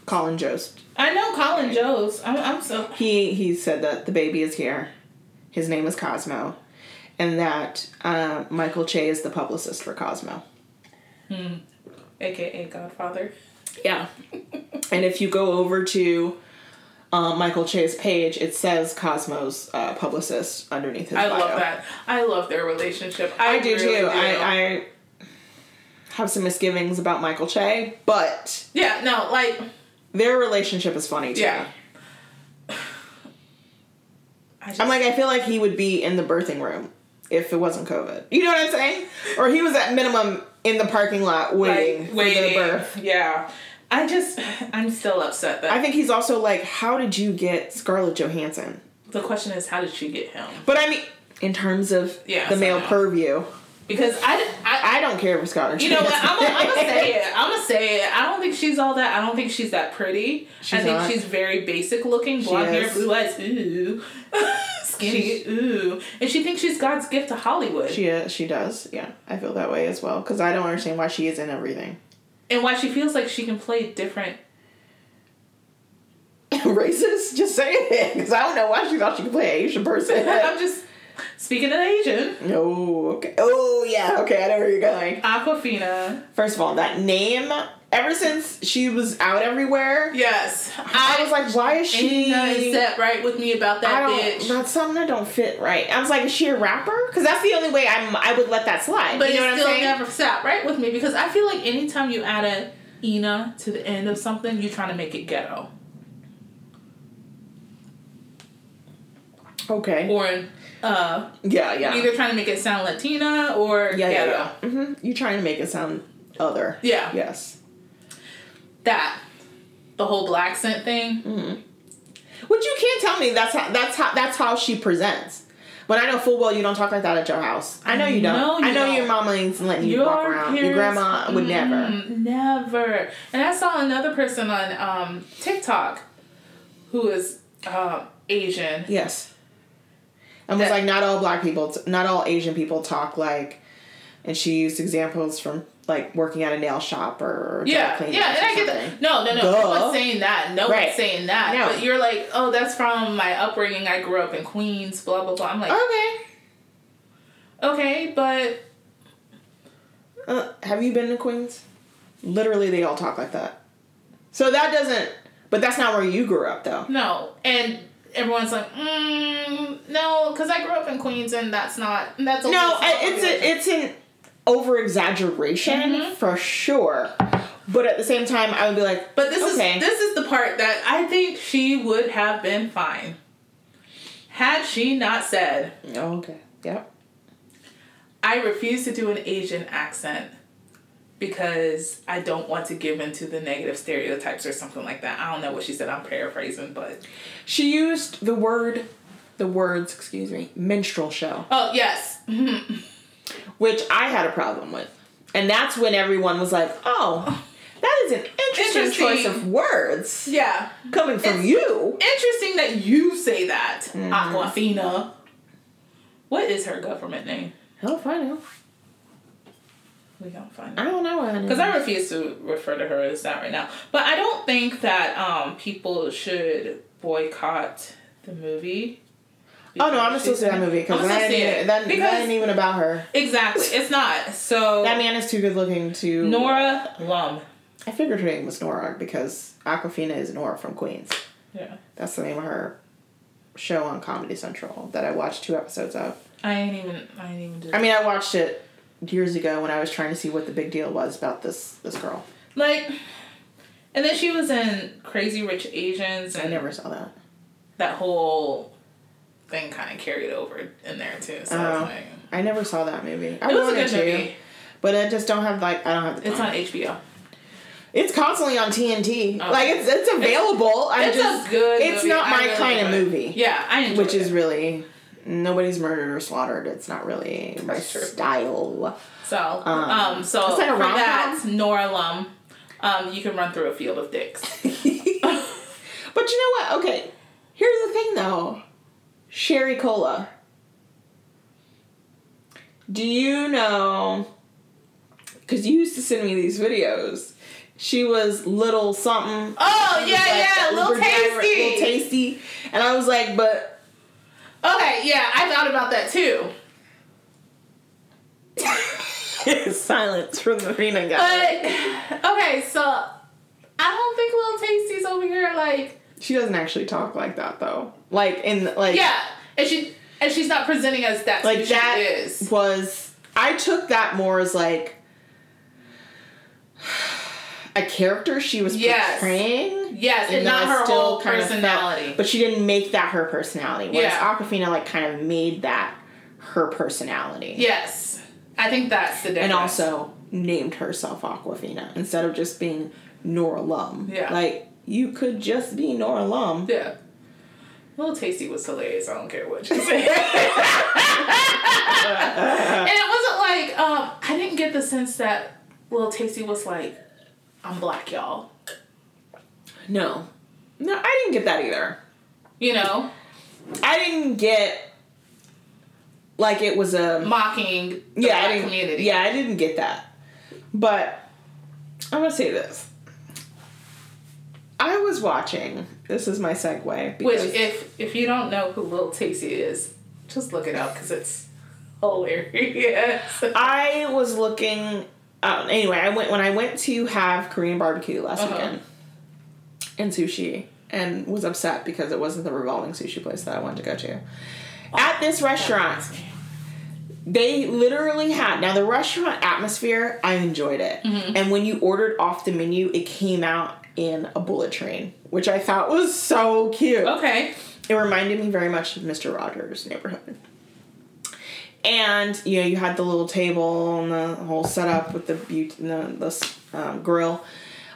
Colin Jost. I know Colin Jost. I'm, I'm so. He he said that the baby is here. His name is Cosmo, and that uh, Michael Che is the publicist for Cosmo. Hmm. AKA Godfather. Yeah. [laughs] and if you go over to um, Michael Che's page, it says Cosmo's uh, publicist underneath his I bio. love that. I love their relationship. I, I do really too. do. I, I have some misgivings about Michael Che, but yeah, no, like, their relationship is funny too. yeah. [sighs] Just, I'm like, I feel like he would be in the birthing room if it wasn't COVID. You know what I'm saying? Or he was at minimum in the parking lot waiting like, for waiting. the birth. Yeah. I just, [sighs] I'm still upset that. I think he's also like, how did you get Scarlett Johansson? the question is, how did she get him? But I mean, in terms of Yeah, the male purview, Because I, I, I don't care for Scarlett You know what? Johansson. I'm gonna say it. [laughs] I'm gonna say it. I don't think she's all that. I don't think she's that pretty. She's I think not. she's very basic looking, blonde hair, blue eyes, ooh, [laughs] skinny, ooh, and she thinks she's God's gift to Hollywood. She uh, she does. Yeah, I feel that way as well because I don't understand why she is in everything. and why she feels like she can play different. [laughs] Racist? Just saying it because I don't know why she thought she could play an Asian person. I'm just speaking of Asian. oh, okay. Oh, yeah. Okay, I know where you're going. Awkwafina. First of all, that name. Ever since she was out everywhere, Yes, I was like, why is she? Set right with me about I that bitch. That's something that don't fit right. I was like, is she a rapper? Because that's the only way I'm. I would let that slide. But you know what I'm still saying? never sat right with me because I feel like anytime you add a Ina to the end of something, you're trying to make it ghetto. okay. Or uh, Yeah, yeah. either trying to make it sound Latina or yeah, ghetto. yeah, yeah. hmm You're trying to make it sound other. Yeah. Yes. That. The whole black scent thing. Which you can't tell me that's how that's how that's how she presents. When I know full well you don't talk like that at your house. I know you don't. No, you I know don't. your mama ain't letting you Your walk around. Your grandma would never. Mm, Never. And I saw another person on um, TikTok who is uh, Asian. Yes. And was like, not all black people, t- not all Asian people talk like, and she used examples from like working at a nail shop or Yeah, yeah, and I get that. No, no, no. Duh. No one's saying that. No Right. one's saying that. No. But you're like, oh, that's from my upbringing. I grew up in Queens, blah, blah, blah. I'm like, Okay. okay, but Uh, have you been to Queens? Literally, they all talk like that. So that doesn't. But that's not where you grew up, though. no. And everyone's like, mm, no, because I grew up in Queens and that's not, that's No, it's a, it's an over exaggeration Mhm. for sure. But at the same time, I would be like, But this okay. is this is the part that I think she would have been fine. Had she not said, oh, okay, yep. I refuse to do an Asian accent because I don't want to give into the negative stereotypes or something like that. I don't know what she said. I'm paraphrasing, but She used the word the words, excuse me, minstrel show, Oh yes. Mhm. which I had a problem with. And that's when everyone was like, oh, that is an interesting, Interesting. choice of words Yeah. coming from It's- you. Interesting that you say that, Mm-hmm. Awkwafina. What is her government name? Hell if I know. We don't find I don't know. Because I refuse to refer to her as that right now. But I don't think that um, people should boycott the movie. Oh no, I'm because still see that movie because that, see that, that ain't even about her. Exactly. It's not. So That man is too good looking to. Nora Lum. I figured her name was Nora because Awkwafina is Nora from Queens. Yeah. That's the name of her show on Comedy Central that I watched two episodes of. I ain't even I ain't even do I mean, I watched it years ago when I was trying to see what the big deal was about this this girl. like and then she was in Crazy Rich Asians and I never saw that. that whole thing kind of carried over in there too. So I Oh. was like, I never saw that movie. I it was a good to, movie. but I just don't have like I don't have the It's on HBO. It's constantly on TNT. Oh. Like it's it's available. I'm it's just a good. it's movie. not my really kind of movie. Yeah, I enjoyed which it. is really nobody's murdered or slaughtered. It's not really my style. so. Um, so it's like a for that Nora Lum, um, you can run through a field of dicks. [laughs] but you know what? Okay, here's the thing though. Sherry Cola. Do you know? Because you used to send me these videos. She was little something. Oh yeah, yeah, a little tasty. Little tasty. And I was like, but Okay, yeah, I thought about that too. [laughs] silence from the Rena guy. But okay, so I don't think Little Tasty's over here like She doesn't actually talk like that though. Like in like yeah, and she and she's not presenting us that like who that she is. was I took that more as like a character she was Yes. portraying. Yes, and not her whole of felt- personality. but she didn't make that her personality. Whereas Yeah. Awkwafina like kind of made that her personality. yes, I think that's the difference. And also named herself Awkwafina instead of just being Nora Lum. Yeah. Like you could just be Nora Lum. yeah. Little Tasty was hilarious. I don't care what you say. [laughs] and it wasn't like um, I didn't get the sense that Little Tasty was like, "I'm black, y'all." No. No, I didn't get that either. You know, I didn't get like it was a mocking the yeah, I didn't, community. Yeah, I didn't get that. But I'm gonna say this. I was watching. This is my segue. Which, if if you don't know who Lil Tasty is, just look it up because it's hilarious. I was looking. Uh, anyway, I went when I went to have Korean barbecue last Uh-huh. weekend and sushi, and was upset because it wasn't the revolving sushi place that I wanted to go to. At this restaurant, they literally had now the restaurant atmosphere. I enjoyed it, Mm-hmm. and when you ordered off the menu, it came out in a bullet train, which I thought was so cute. Okay. It reminded me very much of Mr. Rogers' neighborhood. And you know, you had the little table and the whole setup with the beauty, the, the um, grill.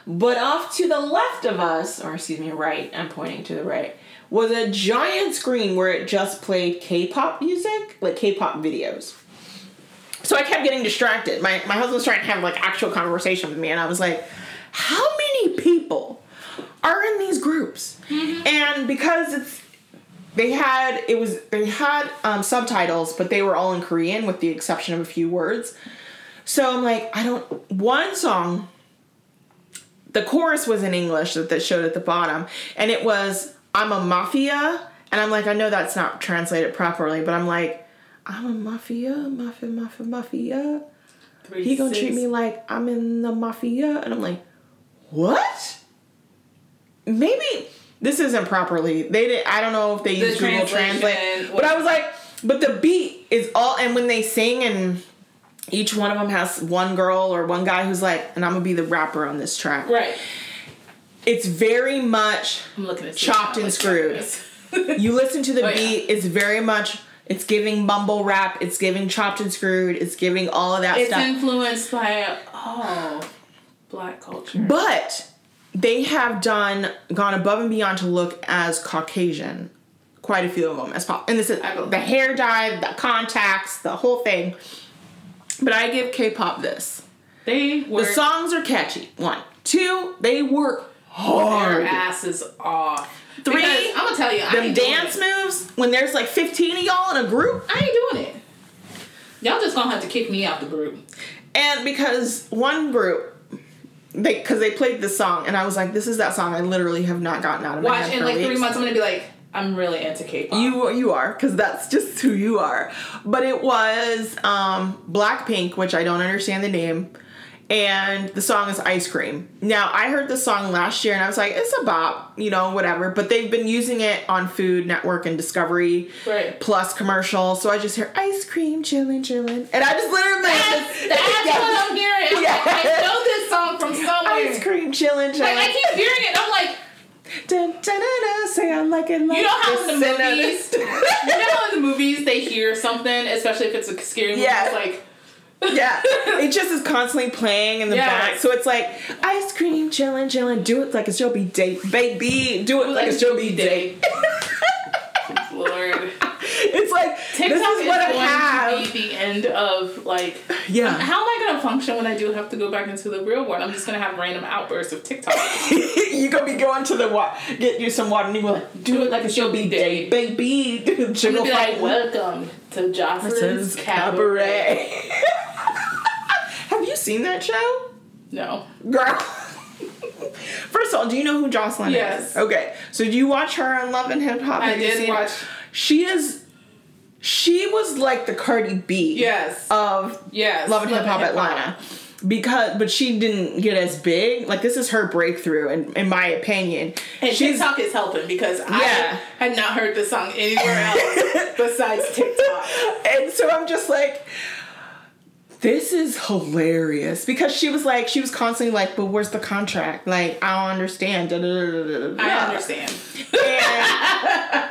But off to the left of us, or excuse me, right, I'm pointing to the right, was a giant screen where it just played K-pop music, like K-pop videos. So I kept getting distracted. My my husband was trying to have like actual conversation with me, and I was like, "How many people are in these groups?" And because it's they had it was they had um, subtitles, but they were all in Korean with the exception of a few words. So I'm like, I don't. One song, the chorus was in English that, that showed at the bottom, and it was "I'm a mafia," and I'm like, I know that's not translated properly, but I'm like, I'm a mafia, mafia, mafia, mafia. Three, He gonna six. treat me like I'm in the mafia, and I'm like, what? Maybe this isn't properly. They did. I don't know if they The use Google Translate, but I was like, but the beat is all, and when they sing, and each one of them has one girl or one guy who's like, and I'm gonna be the rapper on this track. Right. It's very much I'm looking at Chopped and screwed. you listen to the Oh, yeah. beat. It's very much. It's giving mumble rap. It's giving chopped and screwed. It's giving all of that it's stuff. influenced by oh, black culture. But they have done gone above and beyond to look as Caucasian quite a few of them as pop. And this is the hair dye, the contacts, the whole thing. But I give K-pop this. They were The songs are catchy. One, two, they work hard. their asses off. Three, Because I'm gonna tell you, I Them dance moves when there's like 15 of y'all in a group, I ain't doing it. Y'all just gonna have to kick me out the group. and because one group. They, because they played this song, and I was like, "This is that song I literally have not gotten out of my Watch head in like three months. I'm gonna be like, I'm really into K-pop. You you are because that's just who you are. But it was um, Blackpink, which I don't understand the name, and the song is Ice Cream. Now I heard the song last year and I was like, it's a bop, you know, whatever. But they've been using it on Food Network and Discovery Right. Plus commercials, so I just hear ice cream, chillin', chillin', and I just literally That's, that's [laughs] Yeah. what I'm hearing. I'm like, I know this song. Ice cream, chillin', chillin'. Like I keep hearing it. I'm like, Dun, dun, dun, dun, say I like it like you know how in the movies, [laughs] you know how in the movies they hear something, especially if it's a scary movie. Yeah. It's like, Yeah, [laughs] it just is constantly playing in the Yes. back. So it's like ice cream, chillin', chillin'. Do it like it's your be day, baby. Do it like it's your be date. Lord. It's like TikTok this is what I going have. to be the end of like. Yeah. How am I gonna function when I do have to go back into the real world? I'm just gonna have random outbursts of TikTok. [laughs] you gonna be going to the water, get you some water, and you go like, do it like it's your be day, baby. I'm [laughs] gonna Sugar be like, fight welcome to Joseline's Cabaret. cabaret. [laughs] have you seen that show? No. Girl. First of all, do you know who Joseline Yes. is? Okay. So do you watch her on Love and Hip Hop? I did watch. her? She is. She was like the Cardi B. Yes. Of yes. Love and Hip Hop Atlanta. Because, but she didn't get as big. Like this is her breakthrough, in, in my opinion. And She's TikTok is helping because Yeah. I had not heard the song anywhere else [laughs] besides TikTok. and so I'm just like, this is hilarious because she was like, she was constantly like, but where's the contract? Like, I don't understand. Da, da, da, da, da, da. I understand.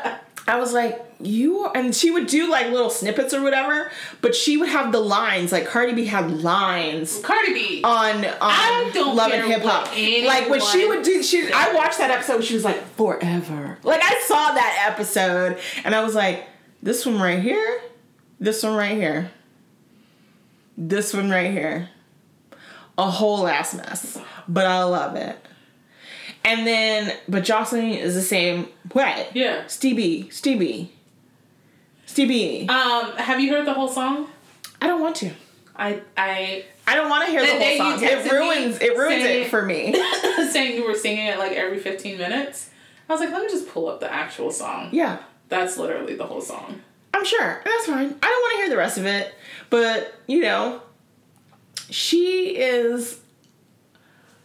And [laughs] I was like, you and she would do like little snippets or whatever, but she would have the lines. Like Cardi B had lines Cardi B. on on I don't Love and Hip Hop. Like when she would do, she I watched that episode. She was like forever. Like I saw that episode, and I was like, this one right here, this one right here, this one right here, a whole ass mess, but I love it. And then, but Joseline is the same way. Yeah. Stevie, Stevie, Stevie. Um, have you heard the whole song? I don't want to. I I I don't want to hear the The whole song. It ruins. It ruins saying- it for me. [laughs] saying you were singing it like every 15 minutes. I was like, let me just pull up the actual song. Yeah. That's literally the whole song. I'm sure. That's fine. I don't want to hear the rest of it. But, you know, she is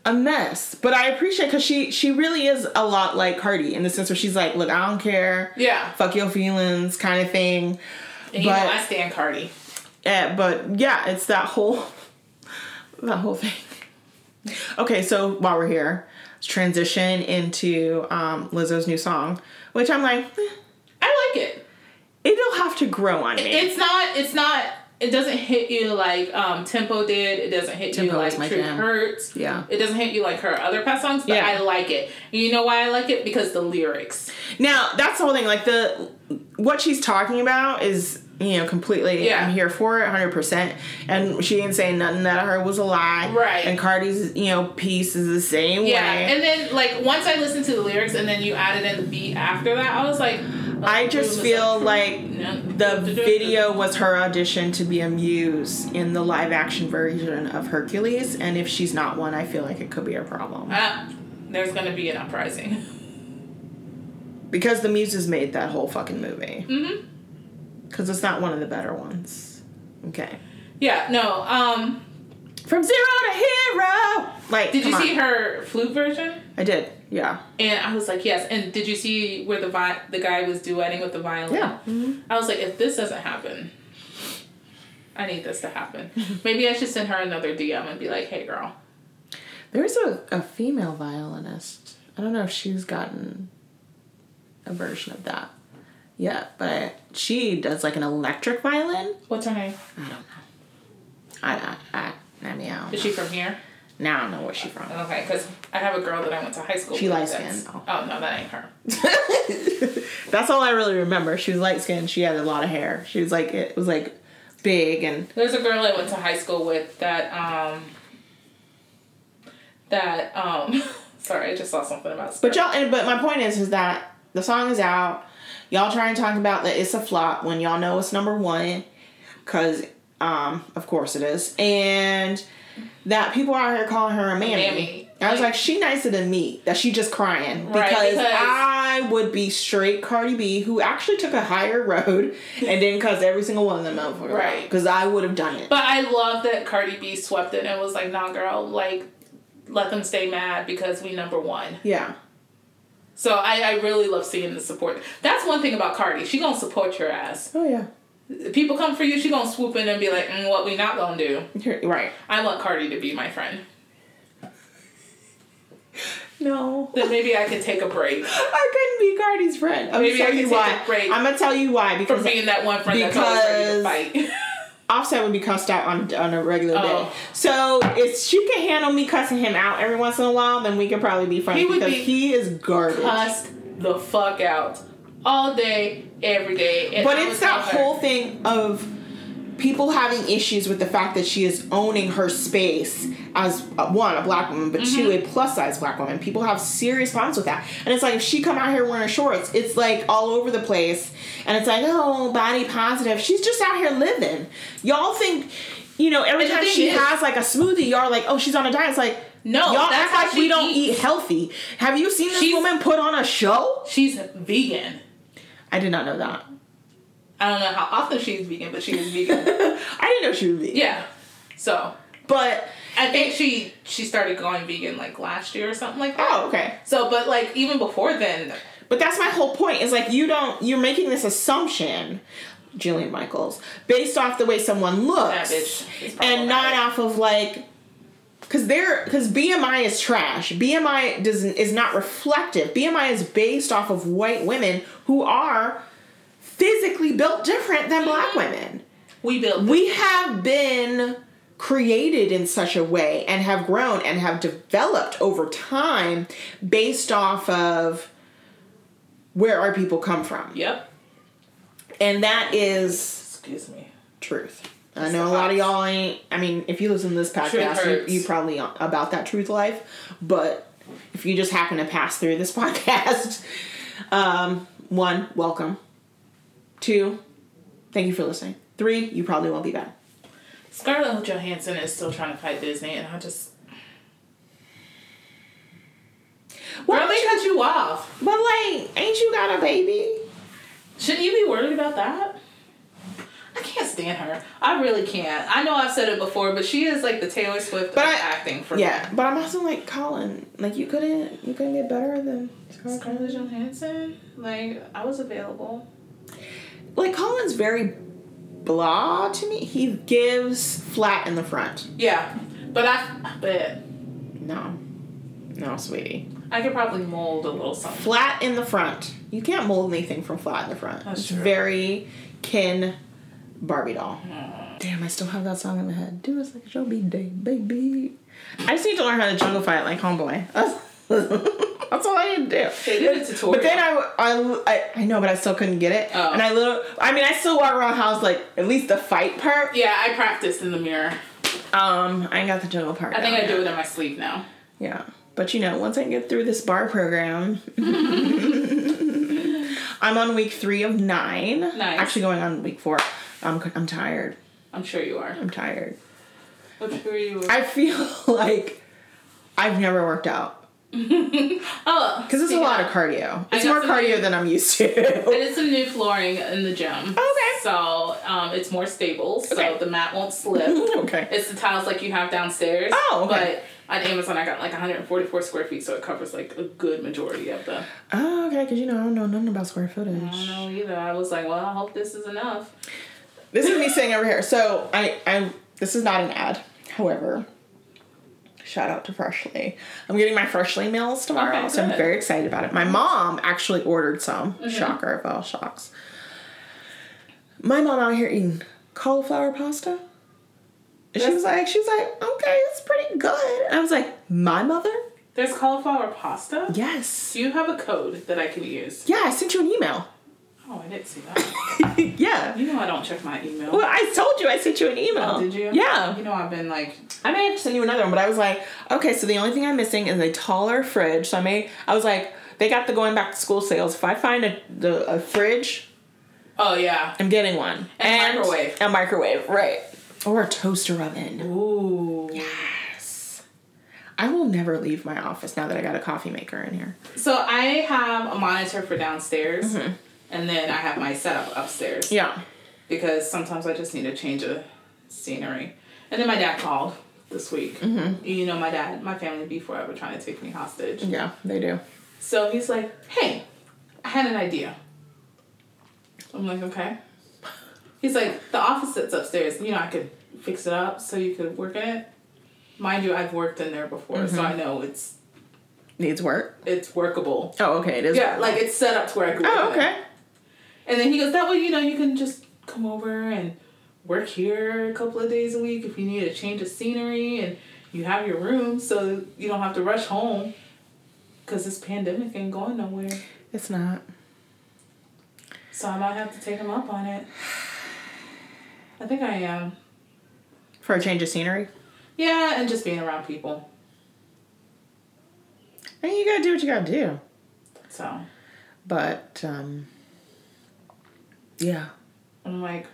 a mess. But I appreciate because she she really is a lot like Cardi in the sense where she's like, look, I don't care. Yeah. Fuck your feelings kind of thing. And you But- know, I stand Cardi. Yeah, but yeah, it's that whole [laughs] that whole thing. Okay, so while we're here, let's transition into um, Lizzo's new song, which I'm like, eh, I like it. it'll have to grow on me. It's not, it's not, it doesn't hit you like um, Tempo did. It doesn't hit Tempo you like my Truth jam. Hurts. Yeah. It doesn't hit you like her other past songs, but Yeah. I like it. And you know why I like it? Because the lyrics. Now that's the whole thing. Like the what she's talking about is you know completely. Yeah. I'm here for it, hundred percent. And she ain't saying nothing that I heard was a lie. Right. And Cardi's you know piece is the same Yeah. way. And then, like, once I listened to the lyrics and then you added in the beat after that, I was like, I just feel like [laughs] the video was her audition to be a muse in the live action version of Hercules, and if she's not one, I feel like it could be a problem Uh, there's gonna be an uprising. [laughs] because the muses made that whole fucking movie. Mm-hmm. Because it's not one of the better ones. Okay. Yeah, no. Um, From zero to hero. Like, did you come see her flute version? I did. Yeah. And I was like, yes. And did you see where the vi- the guy was duetting with the violin? Yeah. I was like, if this doesn't happen, I need this to happen. [laughs] Maybe I should send her another DM and be like, hey, girl. There's a, a female violinist. I don't know if she's gotten a version of that yet, but she does like an electric violin. What's her name? I don't know. I I I, I mean I Is she from here? Now I know where she's from. Okay, because I have a girl that I went to high school She with. light skinned, Oh no, that ain't her. [laughs] That's all I really remember. She was light skinned. She had a lot of hair. She was like it was like big and There's a girl I went to high school with that um that um [laughs] sorry, I just saw something about But y'all, and, but my point is, is that the song is out. Y'all try and talk about that it's a flop when y'all know it's number one, because um, of course it is, and that people are out here calling her a mammy. mammy. I was Like- she nicer than me. That she just crying Right, because, because- I would be straight Cardi B, who actually took a higher road and didn't cuss every single one of them out for Right. Because I would have done it. But I love that Cardi B swept it and was like, nah girl, like let them stay mad because we number one. yeah. So I, I really love seeing the support. That's one thing about Cardi. She gonna support your ass. Oh yeah. People come for you, she gonna swoop in and be like, mm, what we not gonna do. Right. I want Cardi to be my friend. No. Then maybe I can take a break I couldn't be Cardi's friend. I'm Maybe gonna I tell can you take why. a break I'm gonna tell you why because being that one friend that's always ready to fight. [laughs] Offset would be cussed out on on a regular day. Oh. So if she can handle me cussing him out every once in a while, then we could probably be friends He would because be he is garbage. Cussed the fuck out all day, every day. And But it's that never- whole thing of people having issues with the fact that she is owning her space as uh, one a black woman but two Mm-hmm. a plus size black woman. People have serious problems with that. And it's like if she come out here wearing shorts it's like all over the place. And it's like oh body positive. She's just out here living. Y'all think you know every And time she is- has like a smoothie y'all are like oh she's on a diet. It's like No, y'all that's act how like she we don't eat healthy. Have you seen this She's- woman put on a show? She's vegan. I did not know that I don't know how often she's vegan, but she is vegan. [laughs] i didn't know she was vegan yeah. So but I think she she started going vegan like last year or something like that. Oh, okay. So, but like even before then, But that's my whole point. Is like you don't you're making this assumption, Jillian Michaels, based off the way someone looks, that bitch is and not off of like. Cause they're cause BMI is trash. BMI doesn't is not reflective. BMI is based off of white women who are physically built different than black mm-hmm. women. we built. We have been created in such a way and have grown and have developed over time based off of where our people come from. Yep. And that is Excuse me. truth. I know a lot of y'all ain't, I mean, if you listen to this podcast, you, you probably about that truth life. But if you just happen to pass through this [laughs] podcast, um, one, welcome. Two, thank you for listening. Three, you probably won't be back. Scarlett Johansson is still trying to fight Disney, and I just. Why Girl, they cut you off. But like, ain't you got a baby? Shouldn't you be worried about that? I stand her. I really can't. I know I've said it before, but she is like the Taylor Swift But of I- acting for me. Yeah, but I'm also like Colin. Like you couldn't, you couldn't get better than Scarlett Scarlett Johansson. Johansson, like I was available. Like Colin's very blah to me. He gives flat in the front. Yeah, but I, but No, no, sweetie. I could probably mold a little something. Flat in the front. You can't mold anything from flat in the front. That's it's true. very kin Barbie doll. Damn, I still have that song in my head. Do us like a me day, baby. I just need to learn how to jungle fight like homeboy. That's, [laughs] that's all I need to do. They did a tutorial. But then I, I, I, I know, but I still couldn't get it. Oh. And I little, I mean, I still walk around house like at least the fight part. yeah, I practiced in the mirror. Um, I ain't got the jungle part. I think I do it in my sleep now. Yeah, but you know, once I get through this bar program, [laughs] I'm on week three of nine. Nice. Actually, going on week four. I'm, I'm tired. I'm sure you are. I'm tired. I'm sure you are. I feel [laughs] like I've never worked out [laughs] oh, because it's a lot of cardio. It's more cardio new- than I'm used [laughs] I to. did some new flooring in the gym. Okay. So um, it's more stable, so Okay. the mat won't slip. okay. It's the tiles like you have downstairs. Oh, okay. But on Amazon, I got like 144 square feet, so it covers like a good majority of the. Oh, okay. Because you know I don't know nothing about square footage. I don't know either. I was like, well, I hope this is enough. This is me saying over here. So I, I, this is not an ad. However, shout out to Freshly. I'm getting my Freshly meals tomorrow, Okay, so I'm very excited about it. My mom actually ordered some. Mm-hmm. Shocker of all shocks. My mom out here eating cauliflower pasta And she was like, she was like, okay, it's pretty good. And I was like, my mother? There's cauliflower pasta. Yes. Do you have a code that I can use? Yeah, I sent you an email. Oh, I didn't see that. [laughs] yeah. you know I don't check my email. Well, I told you I sent you an email. Oh, did you? Yeah. You know I've been like, I may have to send you another one, but I was like, okay, so the only thing I'm missing is a taller fridge. So I may, I was like, they got the going back to school sales. If I find a the a fridge, oh yeah. I'm getting one. And a microwave. A microwave, right. Or a toaster oven. Ooh. Yes. I will never leave my office now that I got a coffee maker in here. So I have a monitor for downstairs, Mm-hmm. And then I have my setup upstairs Yeah. because sometimes I just need a change of scenery. And then my dad called this week. Mm-hmm. You know, my dad, my family be forever trying to take me hostage. Yeah, they do. So he's like, "Hey, I had an idea." I'm like, "Okay." He's like, "The office that's upstairs. You know, I could fix it up so you could work in it." Mind you, I've worked in there before, so I know it's Needs work. it's workable. Oh, okay. It is. Yeah, like it's set up to where I could work. Oh, in it. And then he goes, "That way, you know, you can just come over and work here a couple of days a week if you need a change of scenery and you have your room, so you don't have to rush home." Cause this pandemic ain't going nowhere. It's not. So I might have to take him up on it. I think I am. For a change of scenery. Yeah, and just being around people. I mean, you gotta do what you gotta do. So But, um, yeah. I'm like,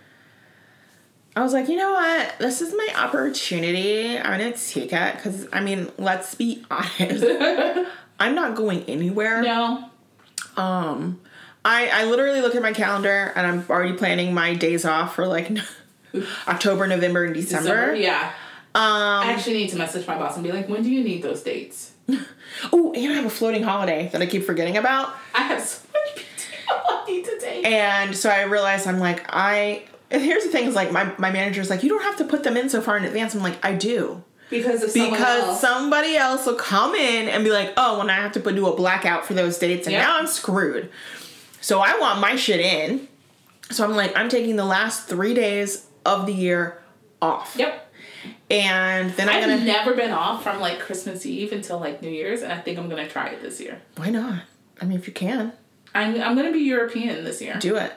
I was like, you know what? This is my opportunity. I'm gonna take it because I mean, let's be [laughs] honest. [laughs] I'm not going anywhere. no. Um, I I literally look at my calendar and I'm already planning my days off for like [laughs] October, November, and December. December, yeah. Um. I actually need to message my boss and be like, when do you need those dates? Oh, and I have a floating holiday that I keep forgetting about. I have so much PTO I need to take. And so I realized I'm like I. Here's the thing: is like my my manager's like, you don't have to put them in so far in advance. I'm like, I do. Because of because else. somebody else will come in and be like, oh, when I have to put, do a blackout for those dates, and Yep. now I'm screwed. So I want my shit in. So I'm like, I'm taking the last three days of the year off. Yep. And then I'm I've gonna. never been off from like Christmas Eve until like New Year's, and I think I'm gonna try it this year. why not? I mean, if you can, I'm I'm gonna be European this year. do it.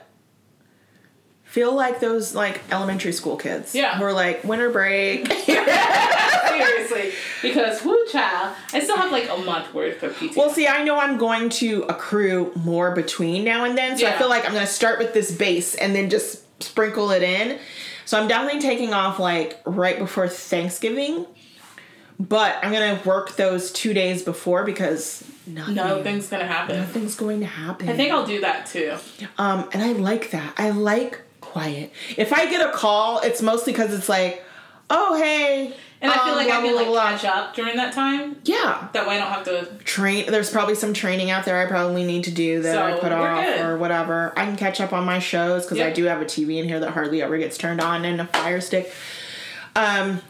Feel like those like elementary school kids. Yeah. Who are like winter break. [laughs] Seriously, because whoo, child, I still have like a month worth of PTO. Well, see, I know I'm going to accrue more between now and then, so I feel like I'm to start with this base and then just sprinkle it in. So I'm definitely taking off like right before Thanksgiving, but I'm to work those two days before because nothing, Nothing's gonna happen. nothing's going to happen. I think I'll do that too. um, and I like that. I like quiet. If I get a call, it's mostly because it's like, oh hey, And I feel um, like blah, I can like blah, catch up during that time. Yeah, That way I don't have to. train there's probably some training out there I probably need to do that So, I put off good. or whatever. I can catch up on my shows because I do have a TV in here that hardly ever gets turned on and a fire stick. Um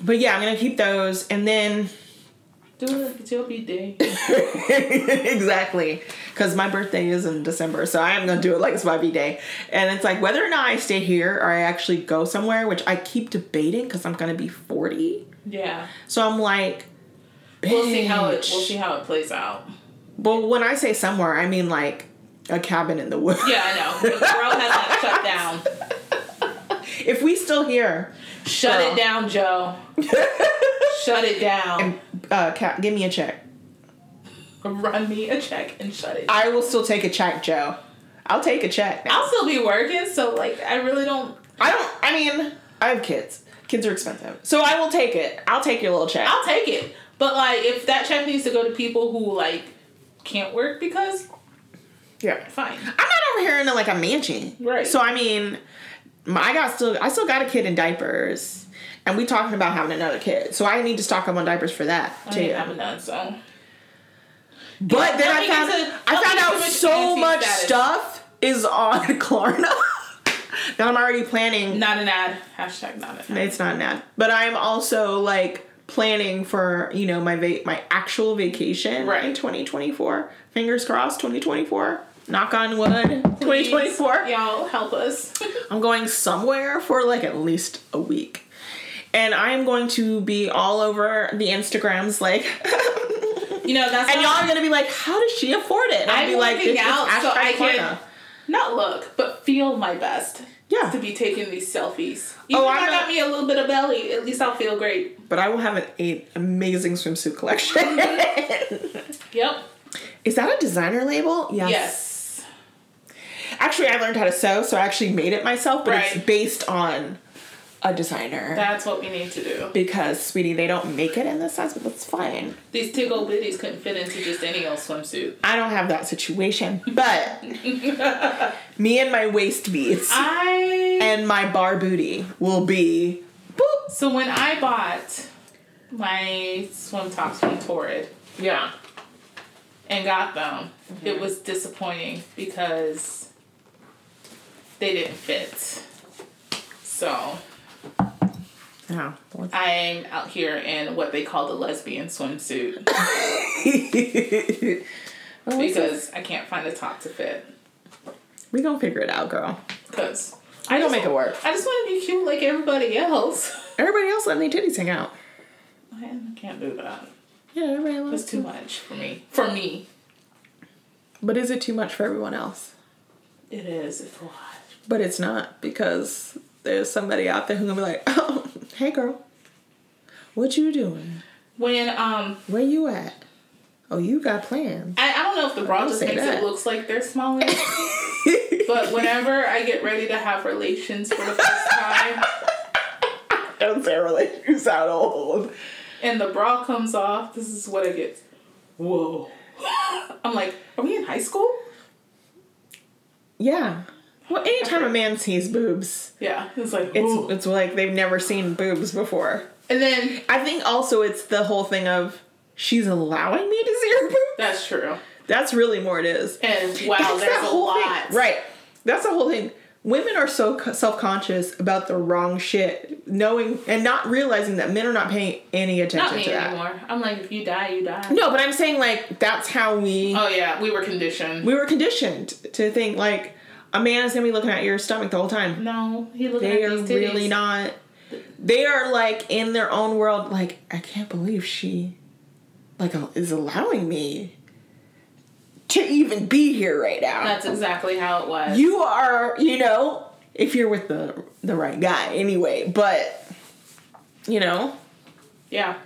but yeah, I'm gonna keep those and then Do it. It's your birthday. [laughs] exactly because my birthday is in December, so I am gonna do it like it's my B day. And it's like whether or not I stay here or I actually go somewhere, which I keep debating because I'm gonna be 40. Yeah. So I'm like, We'll see how it. We'll see how it plays out. Well, when I say somewhere, I mean like a cabin in the woods. Yeah, I know. The world has not shut down. [laughs] If we still here, Shut Girl. it down, Joe. [laughs] shut it down. uh, give me a check. Run me a check and shut it. I will still take a check, Joe. I'll take a check. now. I'll still be working, so like I really don't. I don't. I mean, I have kids. Kids are expensive, so I will take it. I'll take your little check. I'll take it. But like, if that check needs to go to people who like can't work because yeah. fine. I'm not over here in like a mansion, Right. So I mean, I got still. I still got a kid in diapers, and we talking about having another kid. So I need to stock up on diapers for that too. I ain't having none, so But then I found I found out so much status. stuff is on [laughs] Klarna that I'm already planning. not an ad. Hashtag not an ad. It's not an ad, but I'm also like planning for you know my va- my actual vacation Right. in 2024. Fingers crossed, 2024. Knock on wood, Please, 2024. Y'all help us. [laughs] I'm going somewhere for like at least a week. and I'm going to be all over the Instagrams like You know, that's [laughs] and y'all are gonna be like, how does she afford it? And I'll I'm be like, working "It's- it's out so I can not look, but feel my best. Yeah. To be taking these selfies. Even Oh, if I'm I got me a little bit of belly, at least I'll feel great. But I will have an, amazing swimsuit collection. [laughs] Yep. Is that a designer label? Yes. Yes. Actually, I learned how to sew, so I actually made it myself, but it's based on a designer. That's what we need to do. because, sweetie, they don't make it in this size, but that's fine. These tickle bitties couldn't fit into just any old swimsuit. I don't have that situation, but [laughs] me and my waist beads I and my bar booty will be boop. so when I bought my swim tops from Torrid Yeah. and got them, Mm-hmm. it was disappointing because they didn't fit. So Yeah. I'm out here in what they call the lesbian swimsuit [laughs] because I can't find a top to fit. we gonna figure it out, girl. Because I don't make it work. I just want to be cute like everybody else. [laughs] Everybody else let their titties hang out. I can't do that. Yeah, everybody loves It's too much for me. For me, But is it too much for everyone else? it is. It's a lot. But it's not because there's somebody out there who gonna be like, [laughs] oh, hey girl, what you doing? When um, Where you at? Oh, you got plans. I, I don't know if the bra just makes that. it looks like they're smaller. [laughs] but whenever I get ready to have relations for the first time, [laughs] Don't say really. You sound old. and the bra comes off, this is what I get. Whoa. I'm like, are we in high school? Yeah. Well, anytime a man sees boobs, Yeah. It's like, it's ooh. it's like they've never seen boobs before. and then I think also it's the whole thing of she's allowing me to see her boobs. that's true. That's really more it is. And wow, That's there's that a whole lot. Thing. Right. That's the whole thing. Women are so self conscious about the wrong shit, knowing and not realizing that men are not paying any Not attention me to that. anymore. I'm like, if you die, you die. No, but I'm saying like that's how we Oh yeah, we were conditioned. we were conditioned to think like a man is gonna be looking at your stomach the whole time. no, he looking They at are these titties. really not. They are like in their own world. Like I can't believe she, like, is allowing me to even be here right now. That's exactly how it was. you are, you know, if you're with the the right guy, anyway. But you know, yeah.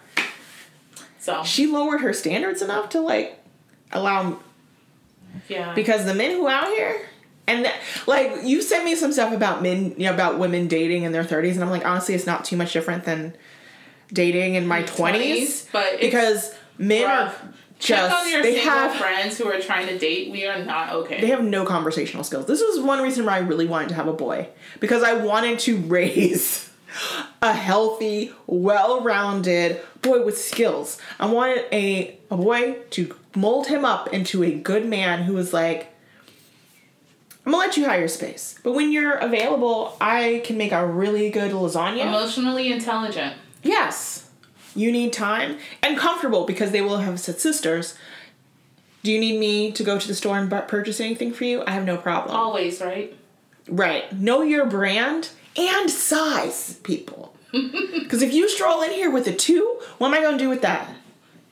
So she lowered her standards enough to like allow yeah. because the men who out here and that, like you sent me some stuff about men you know, about women dating in their 30s and i'm like honestly it's not too much different than dating in my 20s, but because men rough. are check just on your they have friends who are trying to date. We are not okay. they have no conversational skills this was one reason why i really wanted to have a boy because i wanted to [laughs] raise a healthy well-rounded boy with skills i wanted a, a boy to mold him up into a good man who was like i'm gonna let you hire space but when you're available i can make a really good lasagna Emotionally intelligent. yes you need time and comfortable because they will have said sisters do you need me to go to the store and purchase anything for you i have no problem Always, right? Right. Know your brand and size, people. [laughs] Because if you stroll in here with a two, what am I going to do with that?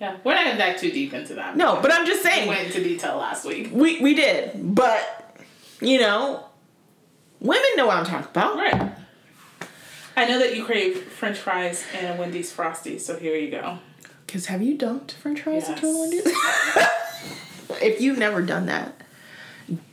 Yeah. We're not gonna dive too deep into that. No, but I'm just saying. we went into detail last week. We, we did. But, you know, women know what I'm talking about. Right. I know that you crave French fries and Wendy's Frosty, so here you go. Because have you dunked french fries Yes. into a Wendy's? [laughs] if you've never done that,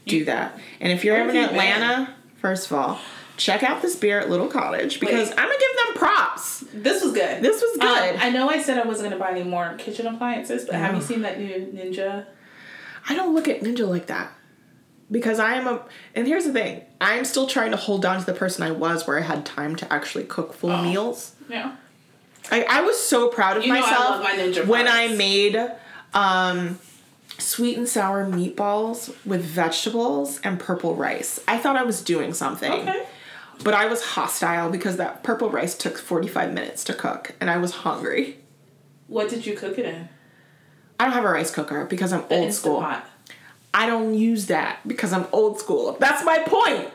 do that. And if you're ever in you been? Atlanta, first of all, check out this beer at Little Cottage because Wait. I'm going to give them props. This was good. This was Um, good. I know I said I wasn't gonna buy any more kitchen appliances, but have you seen that new Ninja? I don't look at Ninja like that. Because I am a and here's the thing. I'm still trying to hold on to the person I was where I had time to actually cook full Oh. meals. Yeah. I, I was so proud of You I myself Ninja when I made um sweet and sour meatballs with vegetables and purple rice. I thought I was doing something. Okay. But I was hostile because that purple rice took 45 minutes to cook and I was hungry. What did you cook it in? I don't have a rice cooker because I'm The old Instant school. I don't use that because I'm old school. That's my point.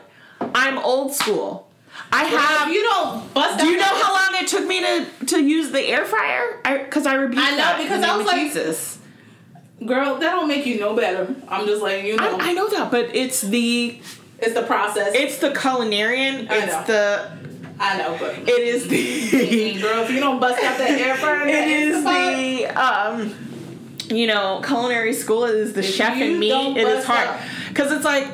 I'm old school. I have. If you don't bust. Do you know how long it took me to to use the air fryer? I because I rebuked I know, because I was like- Jesus. Girl, that don't make you no better. I'm just letting you know. I, I know that, but it's the it's the process. it's the culinarian. I It's know. the I know, but it is the girl, if you don't bust out that air fryer, [laughs] it is the um you know culinary school is the If chef in me. It is hard because it's like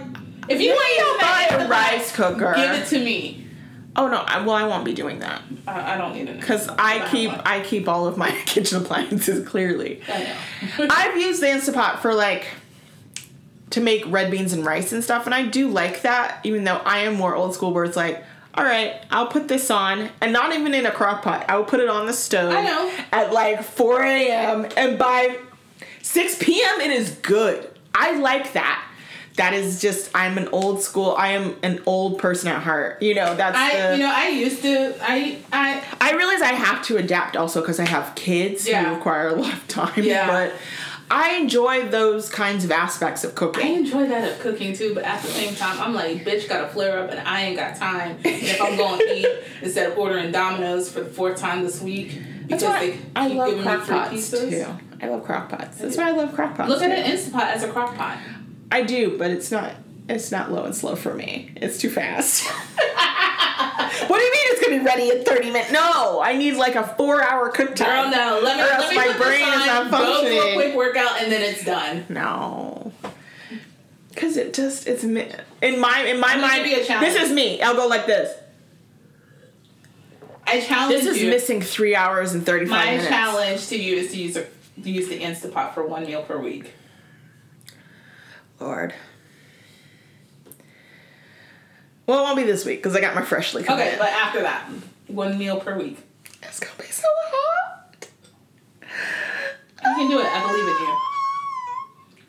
If you want ain't I'll using that buy a rice cooker. give it to me. oh no, I, well I won't be doing that I, I don't need it because I keep I keep all of my [laughs] kitchen appliances clearly. I know. [laughs] I've used the Instapot for like to make red beans and rice and stuff, and I do like that, even though I am more old school where it's like, all right, I'll put this on, and not even in a crock pot. I will put it on the stove I know. at like 4 a.m. and by 6 p.m. it is good. I like that. That is just I'm an old school. I am an old person at heart. You know that's I the. you know I used to I I I realize I have to adapt also because I have kids Yeah. who require a lot of time. Yeah. But I enjoy those kinds of aspects of cooking. I enjoy that of cooking too, but at the same time, I'm like, bitch, got to flare up, and I ain't got time. And if I'm going [laughs] to eat instead of ordering Domino's for the fourth time this week because they keep love giving me free pizzas. too. I love crock pots. That's why I love crock pots. Look at an Instapot as a crock pot. I do, but it's not. It's not low and slow for me. It's too fast. [laughs] what do you mean it's gonna be ready in thirty minutes? No, I need like a four-hour cook time. Girl, no, let me, Or else let me my brain is not Go do a quick workout, and then it's done. No. Cause it just it's in my in my I'm mind. give you a challenge. This is me. I'll go like this. I challenge This is you. missing three hours and thirty five My minutes. challenge to you is to use a, use the Instapot for one meal per week. Lord. Well, it won't be this week because I got my freshly coming. Okay, in. but after that, one meal per week. it's gonna be so hot. You can do it. I believe in you.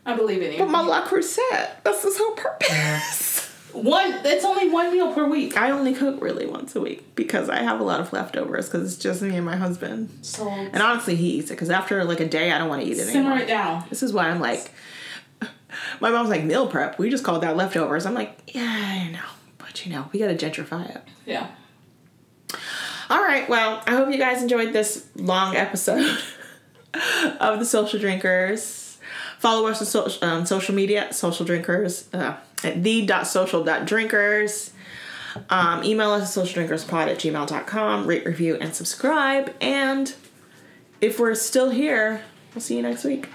I believe in you. But my Le Creuset, that's his whole purpose. [laughs] One. It's only one meal per week. I only cook really once a week because I have a lot of leftovers because it's just me and my husband. So And honestly, he eats it because after like a day, I don't want to eat it simmer anymore. it down. This is why I'm like, [laughs] my mom's like meal prep. We just called that leftovers. I'm like, yeah, I know, but you know, we gotta gentrify it. Yeah. All right. Well, I hope you guys enjoyed this long episode [laughs] of the Social Drinkers. Follow us on social, um, social media, Social Drinkers, uh, at the.social.drinkers. Um, email us at socialdrinkerspod at gmail.com. Rate, review, and subscribe. And if we're still here, we'll see you next week.